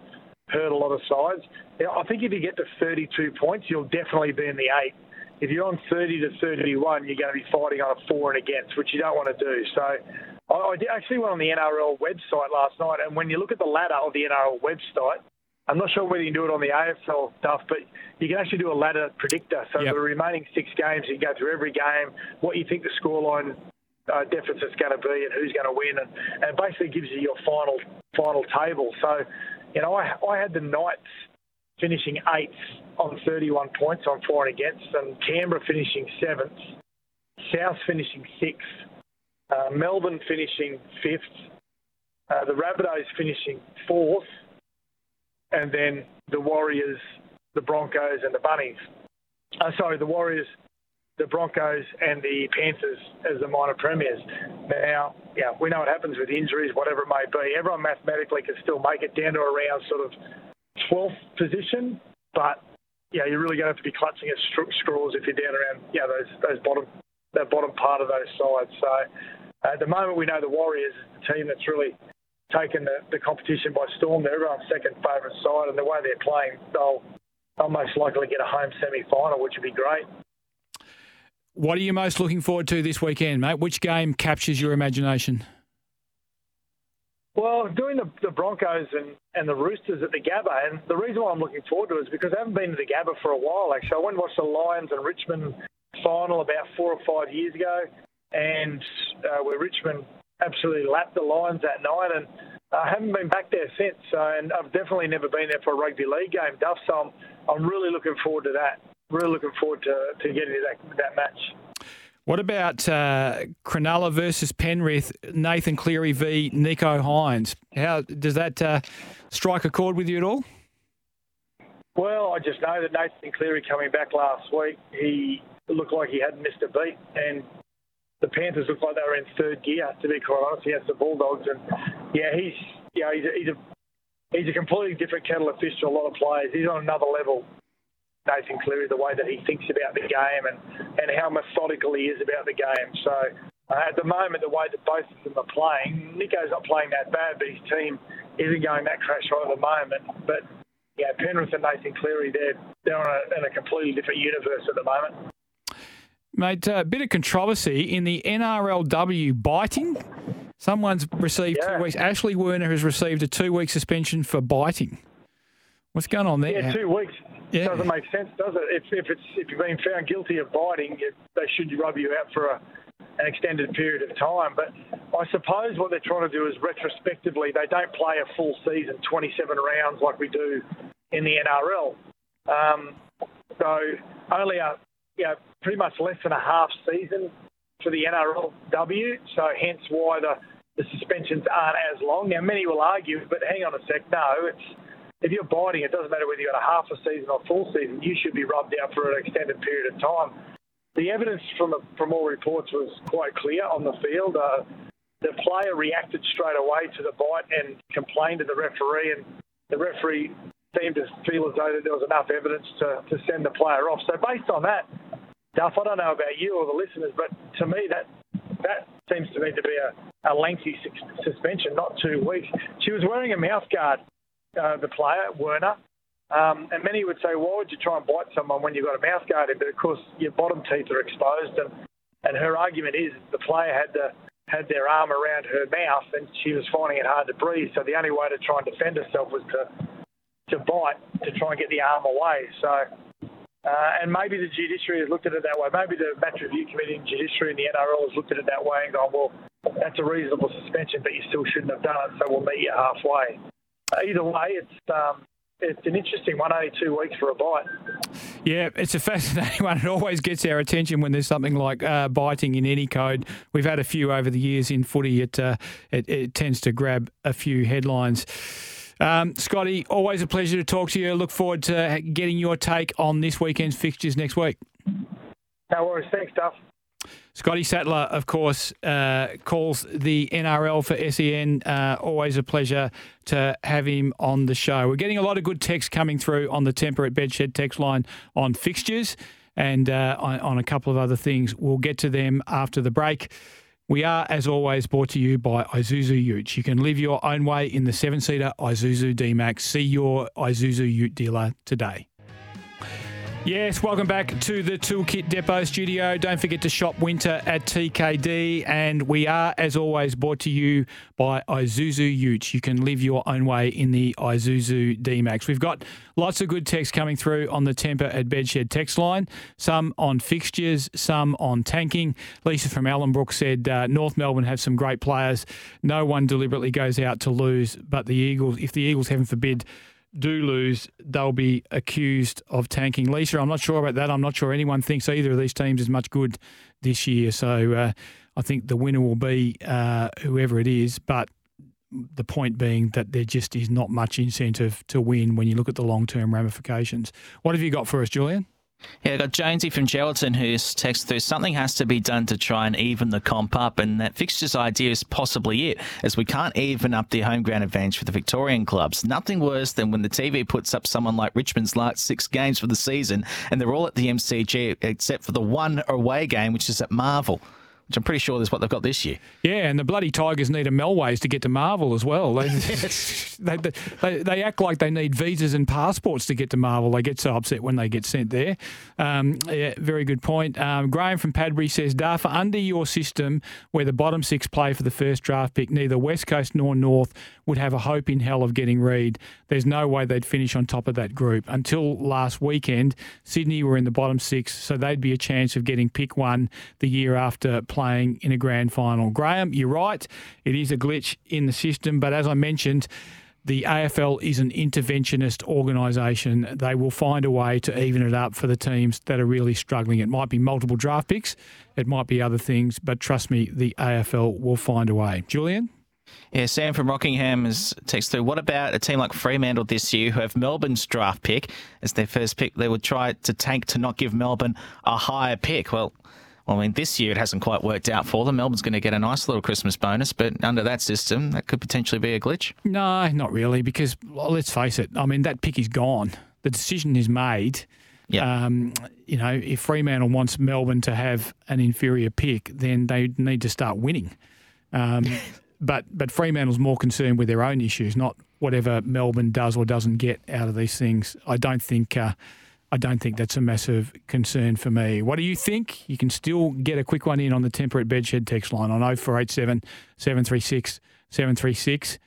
[SPEAKER 13] hurt a lot of sides. I think if you get to 32 points, you'll definitely be in the eight if you're on 30 to 31, you're going to be fighting on a for and against, which you don't want to do. So I, I actually went on the NRL website last night, and when you look at the ladder of the NRL website, I'm not sure whether you can do it on the AFL stuff, but you can actually do a ladder predictor. So yep. the remaining six games, you can go through every game, what you think the scoreline uh, deficit's going to be, and who's going to win, and, and it basically gives you your final final table. So, you know, I, I had the Knights finishing eighth on 31 points on for and against, and Canberra finishing seventh, South finishing sixth, uh, Melbourne finishing fifth, uh, the Rabbitohs finishing fourth, and then the Warriors, the Broncos, and the Bunnies. Uh, sorry, the Warriors, the Broncos, and the Panthers as the minor premiers. Now, yeah, we know what happens with injuries, whatever it may be. Everyone mathematically can still make it down to around sort of 12th position, but yeah, you're really going to have to be clutching at straws if you're down around yeah those those bottom that bottom part of those sides. So uh, at the moment, we know the Warriors is the team that's really taken the, the competition by storm. They're everyone's second favourite side, and the way they're playing, they'll they'll most likely get a home semi-final, which would be great.
[SPEAKER 3] What are you most looking forward to this weekend, mate? Which game captures your imagination?
[SPEAKER 13] Well, doing the, the Broncos and, and the Roosters at the Gabba, and the reason why I'm looking forward to it is because I haven't been to the Gabba for a while. Actually, I went and watched the Lions and Richmond final about four or five years ago, and uh, where Richmond absolutely lapped the Lions that night, and I haven't been back there since. So, and I've definitely never been there for a rugby league game, Duff. So I'm, I'm really looking forward to that. Really looking forward to, to getting to that, that match.
[SPEAKER 3] What about uh, Cronulla versus Penrith, Nathan Cleary v Nicho Hynes? How does that uh, strike a chord with you at all?
[SPEAKER 13] Well, I just know that Nathan Cleary coming back last week, he looked like he hadn't missed a beat, and the Panthers looked like they were in third gear. To be quite honest, against the Bulldogs, and yeah, he's yeah he's a, he's a he's a completely different kettle of fish to a lot of players. He's on another level. Nathan Cleary, the way that he thinks about the game and, and how methodical he is about the game. So uh, at the moment, the way that both of them are playing, Nicho's not playing that bad, but his team isn't going that crash right at the moment. But yeah, Penrith and Nathan Cleary, they're, they're on a, in a completely different universe at the moment.
[SPEAKER 3] Mate, a uh, bit of controversy in the NRLW biting. Someone's received yeah. two weeks. Ashley Werner has received a two week suspension for biting. What's going on there?
[SPEAKER 13] Yeah, two weeks. Yeah. Doesn't make sense, does it? If, if it's if you've been found guilty of biting, it, they should rub you out for a, an extended period of time. But I suppose what they're trying to do is retrospectively, they don't play a full season, 27 rounds like we do in the NRL. Um, so only a you know, pretty much less than a half season for the NRLW. So hence why the the suspensions aren't as long. Now, many will argue, but hang on a sec, no, it's if you're biting, it doesn't matter whether you've got a half a season or full season, you should be rubbed out for an extended period of time. The evidence from from all reports was quite clear on the field. Uh, the player reacted straight away to the bite and complained to the referee, and the referee seemed to feel as though that there was enough evidence to, to send the player off. So based on that, Duff, I don't know about you or the listeners, but to me that that seems to me to be a, a lengthy suspension, not two weeks. She was wearing a mouth guard, uh, the player, Werner. Um, and many would say, why would you try and bite someone when you've got a mouth guard in? But of course, your bottom teeth are exposed. And, and her argument is the player had the, had their arm around her mouth and she was finding it hard to breathe. So the only way to try and defend herself was to, to bite to try and get the arm away. So uh, and maybe the judiciary has looked at it that way. Maybe the match review committee and judiciary and the NRL has looked at it that way and gone, well, that's a reasonable suspension, but you still shouldn't have done it, so we'll meet you halfway. Uh, either way, it's um, it's an interesting one, only two weeks for a bite.
[SPEAKER 3] Yeah, it's a (laughs) fascinating one. It always gets our attention when there's something like uh, biting in any code. We've had a few over the years in footy. It, uh, it, it tends to grab a few headlines. Um, Scotty, always a pleasure to talk to you. Look forward to getting your take on this weekend's fixtures next week.
[SPEAKER 13] No worries. Thanks, Duff.
[SPEAKER 3] Scotty Sattler, of course, uh, calls the NRL for SEN. Uh, always a pleasure to have him on the show. We're getting a lot of good text coming through on the Tempur at Bedshed text line on fixtures and uh, on, on a couple of other things. We'll get to them after the break. We are, as always, brought to you by Isuzu Utes. You can live your own way in the seven seater Isuzu D Max. See your Isuzu Ute dealer today. Yes, welcome back to the Toolkit Depot studio. Don't forget to shop winter at TKD. And we are, as always, brought to you by Isuzu Utes. You can live your own way in the Isuzu D Max. We've got lots of good text coming through on the Tempur at Bedshed text line, some on fixtures, some on tanking. Lisa from Ellenbrook said uh, North Melbourne have some great players. No one deliberately goes out to lose, but the Eagles, if the Eagles, heaven forbid, do lose, they'll be accused of tanking. Lisa, I'm not sure about that. I'm not sure anyone thinks either of these teams is much good this year. So uh, I think the winner will be uh, whoever it is. But the point being that there just is not much incentive to win when you look at the long term ramifications. What have you got for us, Julian?
[SPEAKER 10] Yeah, I got Jonesy from Geraldton who's texted through something has to be done to try and even the comp up, and that fixtures idea is possibly it, as we can't even up the home ground advantage for the Victorian clubs. Nothing worse than when the TV puts up someone like Richmond's last six games for the season, and they're all at the MCG except for the one away game, which is at Marvel which I'm pretty sure is what they've got this year.
[SPEAKER 3] Yeah, and the bloody Tigers need a Melways to get to Marvel as well. (laughs) They, they, they, they, act like they need visas and passports to get to Marvel. They get so upset when they get sent there. Um, yeah, very good point. Um, Graham from Padbury says, Darfa, under your system where the bottom six play for the first draft pick, neither West Coast nor North would have a hope in hell of getting Reid. There's no way they'd finish on top of that group. Until last weekend, Sydney were in the bottom six, so they'd be a chance of getting pick one the year after playing in a grand final. Graham, you're right. It is a glitch in the system, but as I mentioned, the AFL is an interventionist organisation. They will find a way to even it up for the teams that are really struggling. It might be multiple draft picks, it might be other things, but trust me, the AFL will find a way. Julian?
[SPEAKER 10] Yeah, Sam from Rockingham has texted through. What about a team like Fremantle this year who have Melbourne's draft pick as their first pick? They would try to tank to not give Melbourne a higher pick. Well, well, I mean, this year it hasn't quite worked out for them. Melbourne's going to get a nice little Christmas bonus, but under that system, that could potentially be a glitch.
[SPEAKER 3] No, not really, because well, let's face it. I mean, that pick is gone. The decision is made.
[SPEAKER 10] Yeah.
[SPEAKER 3] Um, you know, if Fremantle wants Melbourne to have an inferior pick, then they need to start winning. Um, (laughs) but but Fremantle's more concerned with their own issues, not whatever Melbourne does or doesn't get out of these things. I don't think. Uh, I don't think that's a massive concern for me. What do you think? You can still get a quick one in on the Tempur at Bedshed text line on 0487 736 736.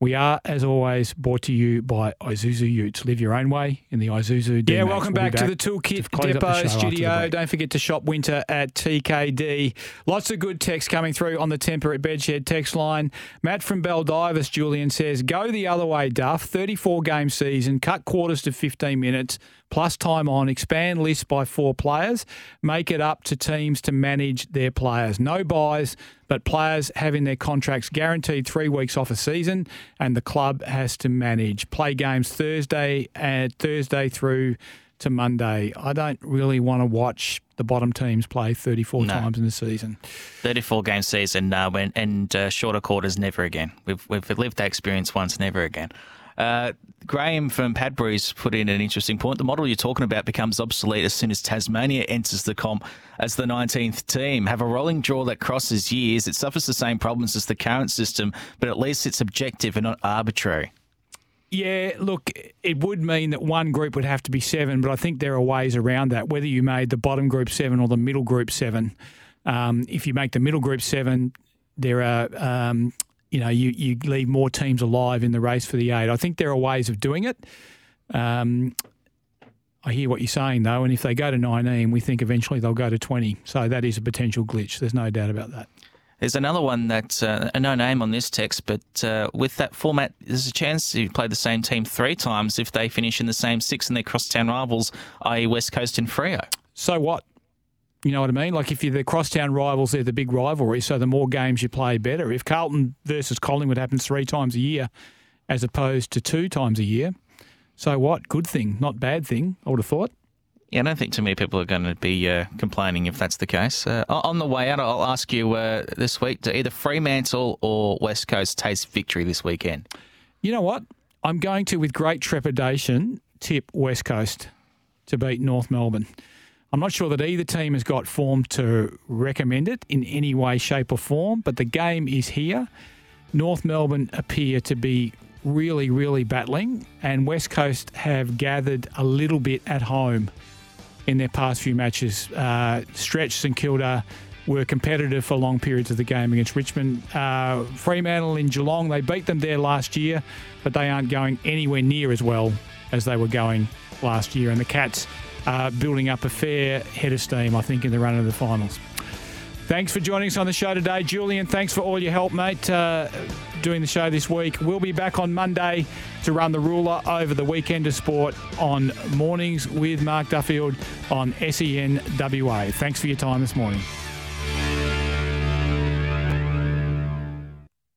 [SPEAKER 3] We are, as always, brought to you by Isuzu Utes. Live your own way in the Isuzu D-Max. Yeah, welcome we'll back, back, to the Toolkit to Depot the studio. Don't forget to shop winter at TKD. Lots of good text coming through on the Tempur at Bedshed text line. Matt from Baldivis, Julian says, go the other way, Duff. 34 game season, cut quarters to 15 minutes, plus time on, expand list by four players, make it up to teams to manage their players. No byes, but players having their contracts guaranteed three weeks off a season, and the club has to manage. Play games Thursday and Thursday through to Monday. I don't really want to watch the bottom teams play 34 no. times in the season.
[SPEAKER 10] 34 game season, uh, when, and uh, shorter quarters, never again. We've, we've lived that experience once, never again. Uh, Graham from Padbury's put in an interesting point. The model you're talking about becomes obsolete as soon as Tasmania enters the comp as the 19th team. Have a rolling draw that crosses years. It suffers the same problems as the current system, but at least it's objective and not arbitrary.
[SPEAKER 3] Yeah, look, it would mean that one group would have to be seven, but I think there are ways around that. Whether you made the bottom group seven or the middle group seven, um, if you make the middle group seven, there are um, you know, you, you leave more teams alive in the race for the eight. I think there are ways of doing it. Um, I hear what you're saying, though, and if they go to 19, we think eventually they'll go to 20. So that is a potential glitch. There's no doubt about that.
[SPEAKER 10] There's another one that's uh, no name on this text, but uh, with that format, there's a chance you play the same team three times if they finish in the same six and their crosstown rivals, i.e., West Coast and Freo.
[SPEAKER 3] So what? You know what I mean? Like if you're the crosstown rivals, they're the big rivalry. So the more games you play, better. If Carlton versus Collingwood happens three times a year, as opposed to two times a year, so what? Good thing, not bad thing. I would have thought.
[SPEAKER 10] Yeah, I don't think too many people are going to be uh, complaining if that's the case. Uh, on the way out, I'll ask you uh, this week: do either Fremantle or West Coast taste victory this weekend?
[SPEAKER 3] You know what? I'm going to, with great trepidation, tip West Coast to beat North Melbourne. I'm not sure that either team has got form to recommend it in any way, shape, or form, but the game is here. North Melbourne appear to be really, really battling, and West Coast have gathered a little bit at home in their past few matches. Uh, Stretch St Kilda were competitive for long periods of the game against Richmond. Uh, Fremantle in Geelong, they beat them there last year, but they aren't going anywhere near as well as they were going last year. And the Cats uh, building up a fair head of steam, I think, in the run of the finals. Thanks for joining us on the show today, Julian. Thanks for all your help, mate, uh, doing the show this week. We'll be back on Monday to run the ruler over the weekend of sport on mornings with Mark Duffield on SENWA. Thanks for your time this morning.